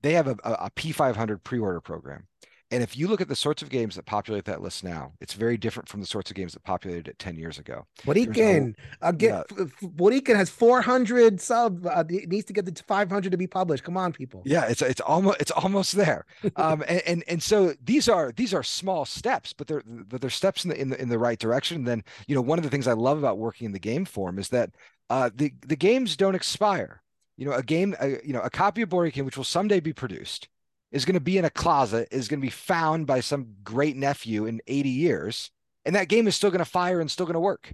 they have a a P500 pre-order program. And if you look at the sorts of games that populate that list now, it's very different from the sorts of games that populated it 10 years ago. Borikén, uh, get, yeah. Borikén has 400 sub, uh, it needs to get to 500 to be published. Come on, people. Yeah, it's it's almost it's almost there. um, and, and and so these are these are small steps, but they're but they're steps in the in the in the right direction. And then you know one of the things I love about working in the game form is that uh, the the games don't expire. You know, a game, uh, you know, a copy of Borikén, which will someday be produced is going to be in a closet, is going to be found by some great nephew in 80 years, and that game is still going to fire and still going to work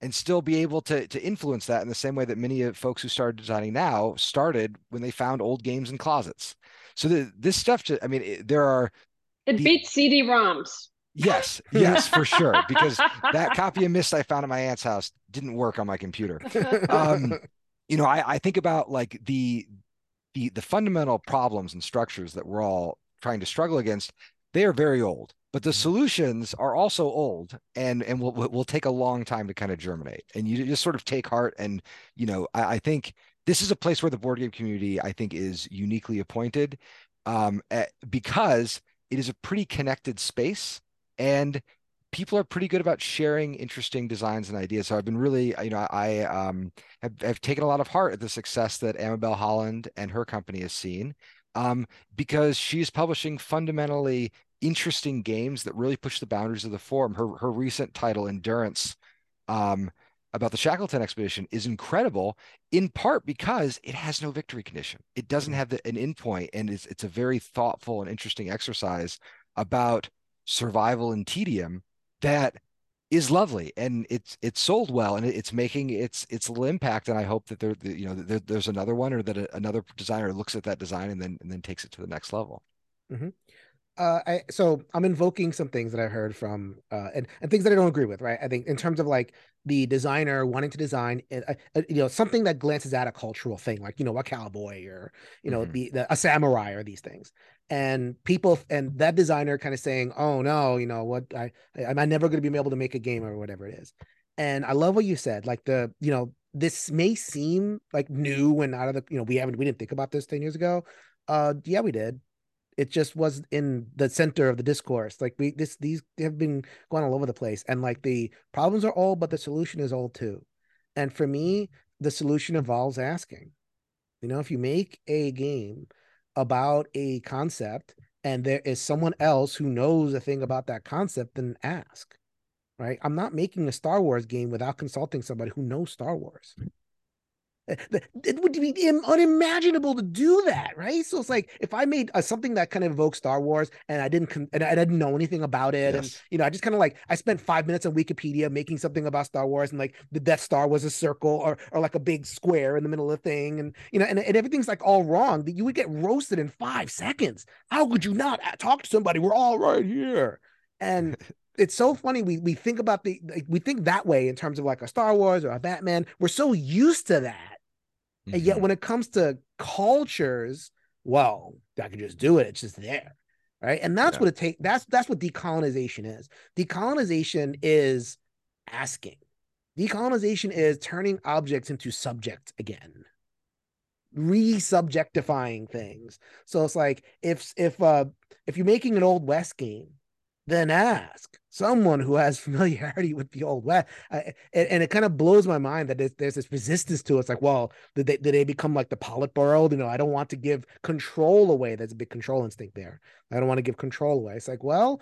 and still be able to to influence that in the same way that many of folks who started designing now started when they found old games in closets. So the, this stuff, just, I mean, it, there are. It the, beats CD-ROMs. Yes, yes, for sure. Because that copy of Myst I found at my aunt's house didn't work on my computer. Um, you know, I, I think about like the the the fundamental problems and structures that we're all trying to struggle against they are very old but the mm-hmm. solutions are also old and and will will take a long time to kind of germinate and you just sort of take heart and you know I, I think this is a place where the board game community i think is uniquely appointed um, because it is a pretty connected space and people are pretty good about sharing interesting designs and ideas. So I've been really, you know, I um, have, have taken a lot of heart at the success that Amabel Holland and her company has seen um, because she's publishing fundamentally interesting games that really push the boundaries of the form. Her her recent title, Endurance, um, about the Shackleton expedition, is incredible. In part because it has no victory condition. It doesn't mm-hmm. have the, an endpoint, and it's it's a very thoughtful and interesting exercise about survival and tedium that is lovely and it's it's sold well and it's making its its little impact and i hope that there you know there, there's another one or that a, another designer looks at that design and then and then takes it to the next level mm-hmm. uh, I, so I'm invoking some things that I've heard from, uh, and and things that I don't agree with, right? I think in terms of like the designer wanting to design, uh, uh, you know, something that glances at a cultural thing, like you know, a cowboy or you know, mm-hmm. the, the a samurai or these things, and people and that designer kind of saying oh no you know what i i'm I never going to be able to make a game or whatever it is. And i love what you said like the you know this may seem like new and out of the you know we haven't we didn't think about this 10 years ago uh yeah we did. It just was in the center of the discourse like we this these have been going all over the place and like the problems are old but the solution is old too. And for me the solution involves asking. You know if you make a game about a concept and there is someone else who knows a thing about that concept, then ask. Right? I'm not making a Star Wars game without consulting somebody who knows Star Wars it would be unimaginable to do that, right? So it's like if I made a, something that kind of evokes Star Wars and I didn't and I didn't know anything about it, yes. and you know, I just kind of like I spent five minutes on Wikipedia making something about Star Wars, and like the Death Star was a circle or or like a big square in the middle of the thing, and you know, and, and everything's like all wrong. That you would get roasted in five seconds. How could you not uh, talk to somebody? We're all right here, and it's so funny we we think about the like, we think that way in terms of like a Star Wars or a Batman. We're so used to that Mm-hmm. And yet when it comes to cultures, well, I can just do it. It's just there. Right. And that's yeah. what it takes. That's that's what decolonization is. Decolonization is asking. Decolonization is turning objects into subjects again re-subjectifying things so it's like if if uh if you're making an old west game then ask someone who has familiarity with the old west and, and, it kind of blows my mind that there's, there's, this resistance to it it's like well did they, did they become like the politburo you know i don't want to give control away there's a big control instinct there i don't want to give control away it's like well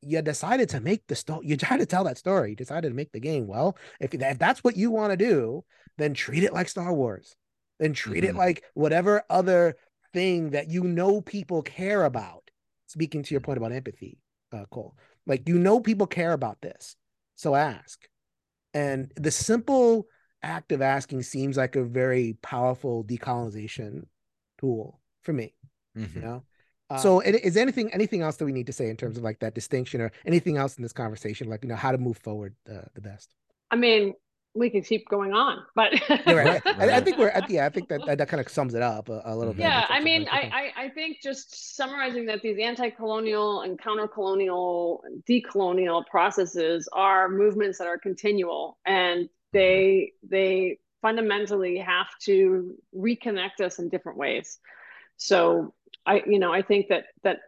you decided to make the story. You tried to tell that story. You decided to make the game. Well, if, if that's what you want to do, then treat it like Star Wars. Then treat mm-hmm. it like whatever other thing that you know people care about. Speaking to your point about empathy, uh, Cole, like you know people care about this, so ask. And the simple act of asking seems like a very powerful decolonization tool for me. Mm-hmm. You know, um, so is anything anything else that we need to say in terms of like that distinction or anything else in this conversation, like you know how to move forward uh, the best? I mean, we can keep going on, but right. right. I, I, think we're at yeah. I think that that, that kind of sums it up a, a little bit. Yeah, I mean, I, I I think just summarizing that these anti-colonial and counter-colonial, decolonial processes are movements that are continual, and they they fundamentally have to reconnect us in different ways. So I, you know, I think that that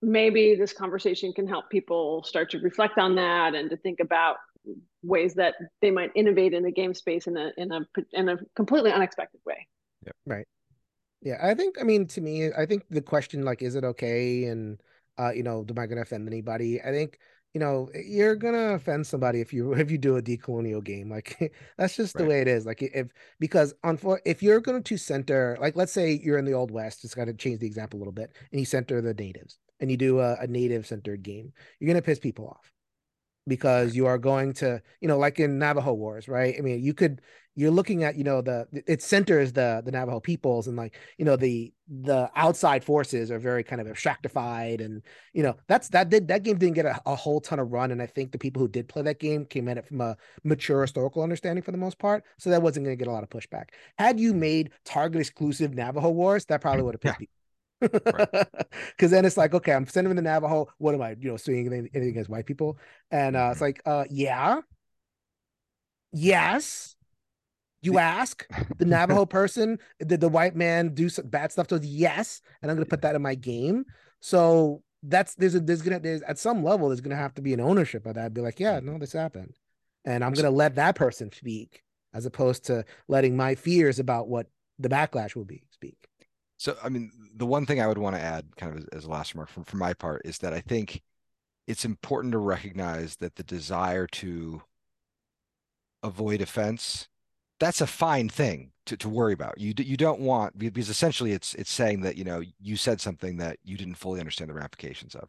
maybe this conversation can help people start to reflect on that and to think about ways that they might innovate in the game space in a in a in a completely unexpected way. Yeah. Right. Yeah, I think. I mean, to me, I think the question like, is it okay, and uh, you know, am I going to offend anybody? I think you know you're gonna offend somebody if you if you do a decolonial game like that's just the way it is like if because on for if you're going to center like let's say you're in the old west just got to change the example a little bit and you center the natives and you do a, a native centered game you're going to piss people off because you are going to you know like in navajo wars right? I mean you could you're looking at you know the it centers the the navajo peoples and like you know the the outside forces are very kind of abstractified and you know that's that did that game didn't get a, a, whole ton of run. And i think the people who did play that game came at it from a mature historical understanding for the most part. So that wasn't going to get a lot of pushback. Had you made target exclusive navajo wars that probably mm, would have pissed yeah. people because then it's like, okay, I'm sending the Navajo. What am I, you know, suing anything, anything against white people? And uh, it's mm-hmm. like, uh, yeah, yes, you ask the Navajo person, did the white man do some bad stuff to us? Yes. And I'm going to put that in my game. So that's, there's a, there's going to, there's at some level, there's going to have to be an ownership of that. Be like, yeah, no, this happened. And I'm going to let that person speak as opposed to letting my fears about what the backlash will be speak. So, I mean, the one thing I would want to add, kind of as, as a last remark from, from my part, is that I think it's important to recognize that the desire to avoid offense that's a fine thing to, to worry about. You you don't want because essentially it's it's saying that you know you said something that you didn't fully understand the ramifications of,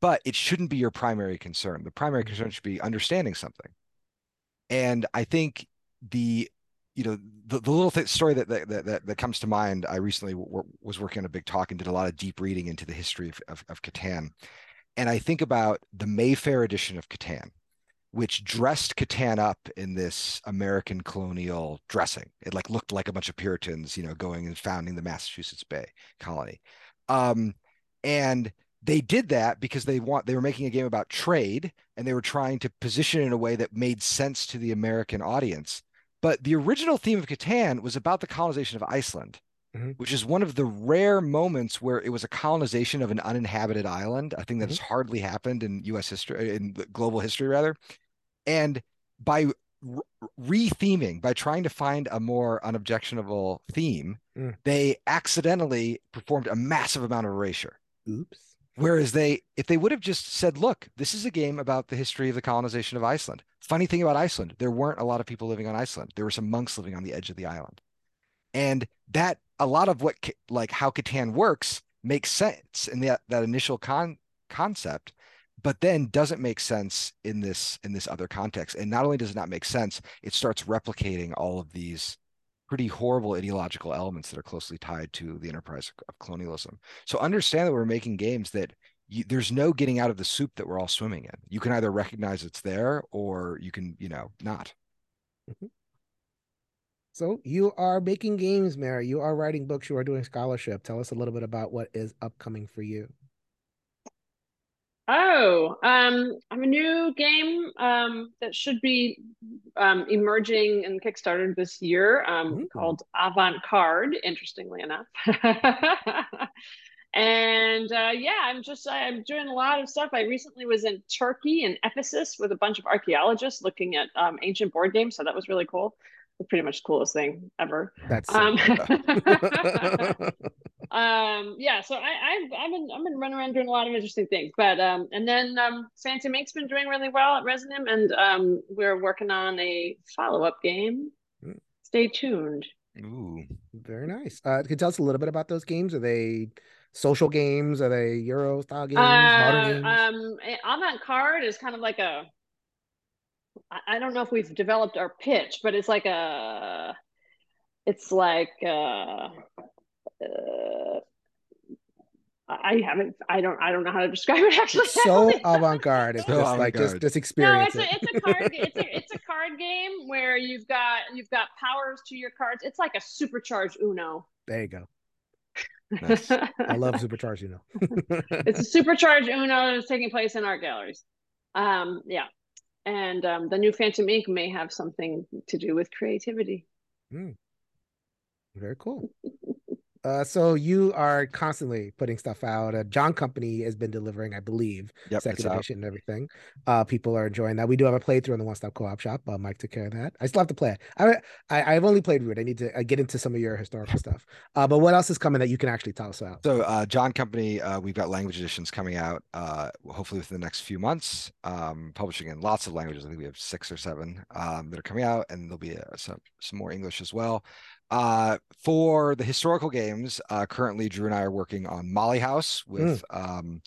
but it shouldn't be your primary concern. The primary mm-hmm. concern should be understanding something, and I think the you know the, the little th- story that, that that that comes to mind. I recently w- was working on a big talk and did a lot of deep reading into the history of, of, of Catan, and I think about the Mayfair edition of Catan which dressed Catan up in this American colonial dressing. It like looked like a bunch of Puritans, you know, going and founding the Massachusetts Bay colony. Um, and they did that because they want they were making a game about trade and they were trying to position it in a way that made sense to the American audience. But the original theme of Catan was about the colonization of Iceland. Mm-hmm. Which is one of the rare moments where it was a colonization of an uninhabited island. I think that mm-hmm. has hardly happened in U.S. history, in global history, rather. And by re-theming, by trying to find a more unobjectionable theme, mm. they accidentally performed a massive amount of erasure. Oops. Whereas they, if they would have just said, look, this is a game about the history of the colonization of Iceland. Funny thing about Iceland, there weren't a lot of people living on Iceland. There were some monks living on the edge of the island. And that a lot of what like how Catan works makes sense in that that initial con concept but then doesn't make sense in this in this other context and not only does it not make sense it starts replicating all of these pretty horrible ideological elements that are closely tied to the enterprise of colonialism. So understand that we're making games that you, there's no getting out of the soup that we're all swimming in. You can either recognize it's there or you can you know not. Mm-hmm. so you are making games mary. You are writing books. You are doing scholarship. Tell us a little bit about what is upcoming for you Oh, um, I have a new game um, that should be um, emerging in Kickstarter this year um, called Avant Card, interestingly enough. and uh, yeah, I'm just I'm doing a lot of stuff. I recently was in Turkey in Ephesus with a bunch of archaeologists looking at um, ancient board games, so that was really cool. Pretty much the coolest thing ever. That's um, um, yeah, so I, I've I've been I've been running around doing a lot of interesting things, but um, and then um, Phantom Ink's been doing really well at Resonym, and um, we're working on a follow up game. Mm. Stay tuned. Ooh. Very nice. Uh, can you tell us a little bit about those games? Are they social games? Are they Euro style games? modern Uh, games? um, Avant Card is kind of like a. I- I don't know if we've developed our pitch, but it's like a. It's like uh, uh, I haven't. I don't. I don't know how to describe it. Actually, It's so avant-garde. It's So just like just avant-garde. just no, experience it's a it's a card. It's a it's a card game where you've got you've got powers to your cards. It's like a supercharged Uno. There you go. Nice. I love supercharged, Uno. it's a supercharged Uno that's taking place in art galleries. Um, yeah, and um, the new Phantom Ink may have something to do with creativity. Very cool. Uh, so you are constantly putting stuff out. Uh, John Company has been delivering, I believe, Yep, second edition and everything. Uh, people are enjoying that. We do have a playthrough on the One Stop Co-op Shop. Uh, Mike took care of that. I still have to play it. I, I I've only played Root. I need to uh, get into some of your historical stuff. Uh, but what else is coming that you can actually tell us about? So, uh, John Company, uh, we've got language editions coming out, uh, hopefully within the next few months. Um, publishing in lots of languages. I think we have six or seven um, that are coming out, and there'll be uh, some some more English as well. Uh, for the historical games, uh, currently Drew and I are working on Molly House with um,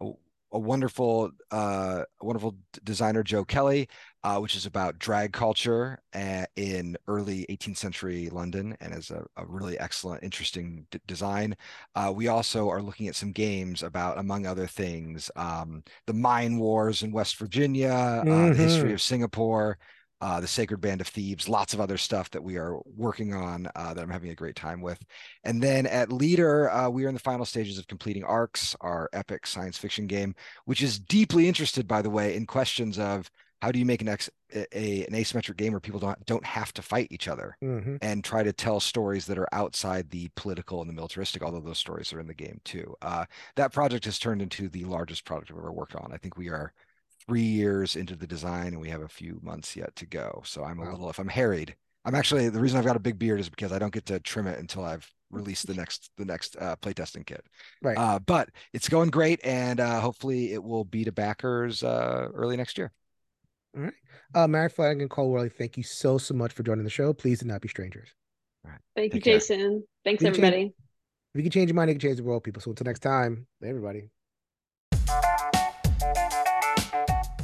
a, a wonderful, uh, a wonderful designer Joe Kelly, uh, which is about drag culture uh, in early 18th century London, and is a, a really excellent, interesting d- design. Uh, we also are looking at some games about, among other things, um, the mine wars in West Virginia, uh, the history Mhm. of Singapore, uh, the Sacred Band of Thebes, lots of other stuff that we are working on uh, that I'm having a great time with. And then at Leder, uh, we are in the final stages of completing Arcs, our epic science fiction game, which is deeply interested, by the way, in questions of how do you make an ex- a, an asymmetric game where people don't don't have to fight each other Mhm. and try to tell stories that are outside the political and the militaristic, although those stories are in the game too. Uh, that project has turned into the largest project I've ever worked on. I think we are three years into the design and we have a few months yet to go. So I'm a little, if I'm harried, I'm actually the reason I've got a big beard is because I don't get to trim it until I've released the next the next uh, playtesting kit. Right. Uh, but it's going great, and uh, hopefully it will be to backers uh, early next year. All right. Uh, Mary Flanagan Wherle, thank you so so much for joining the show. Please do not be strangers. Thank you, care. Jason. Thanks, You can change- everybody. If you can change your mind, you can change the world, people. So until next time, everybody.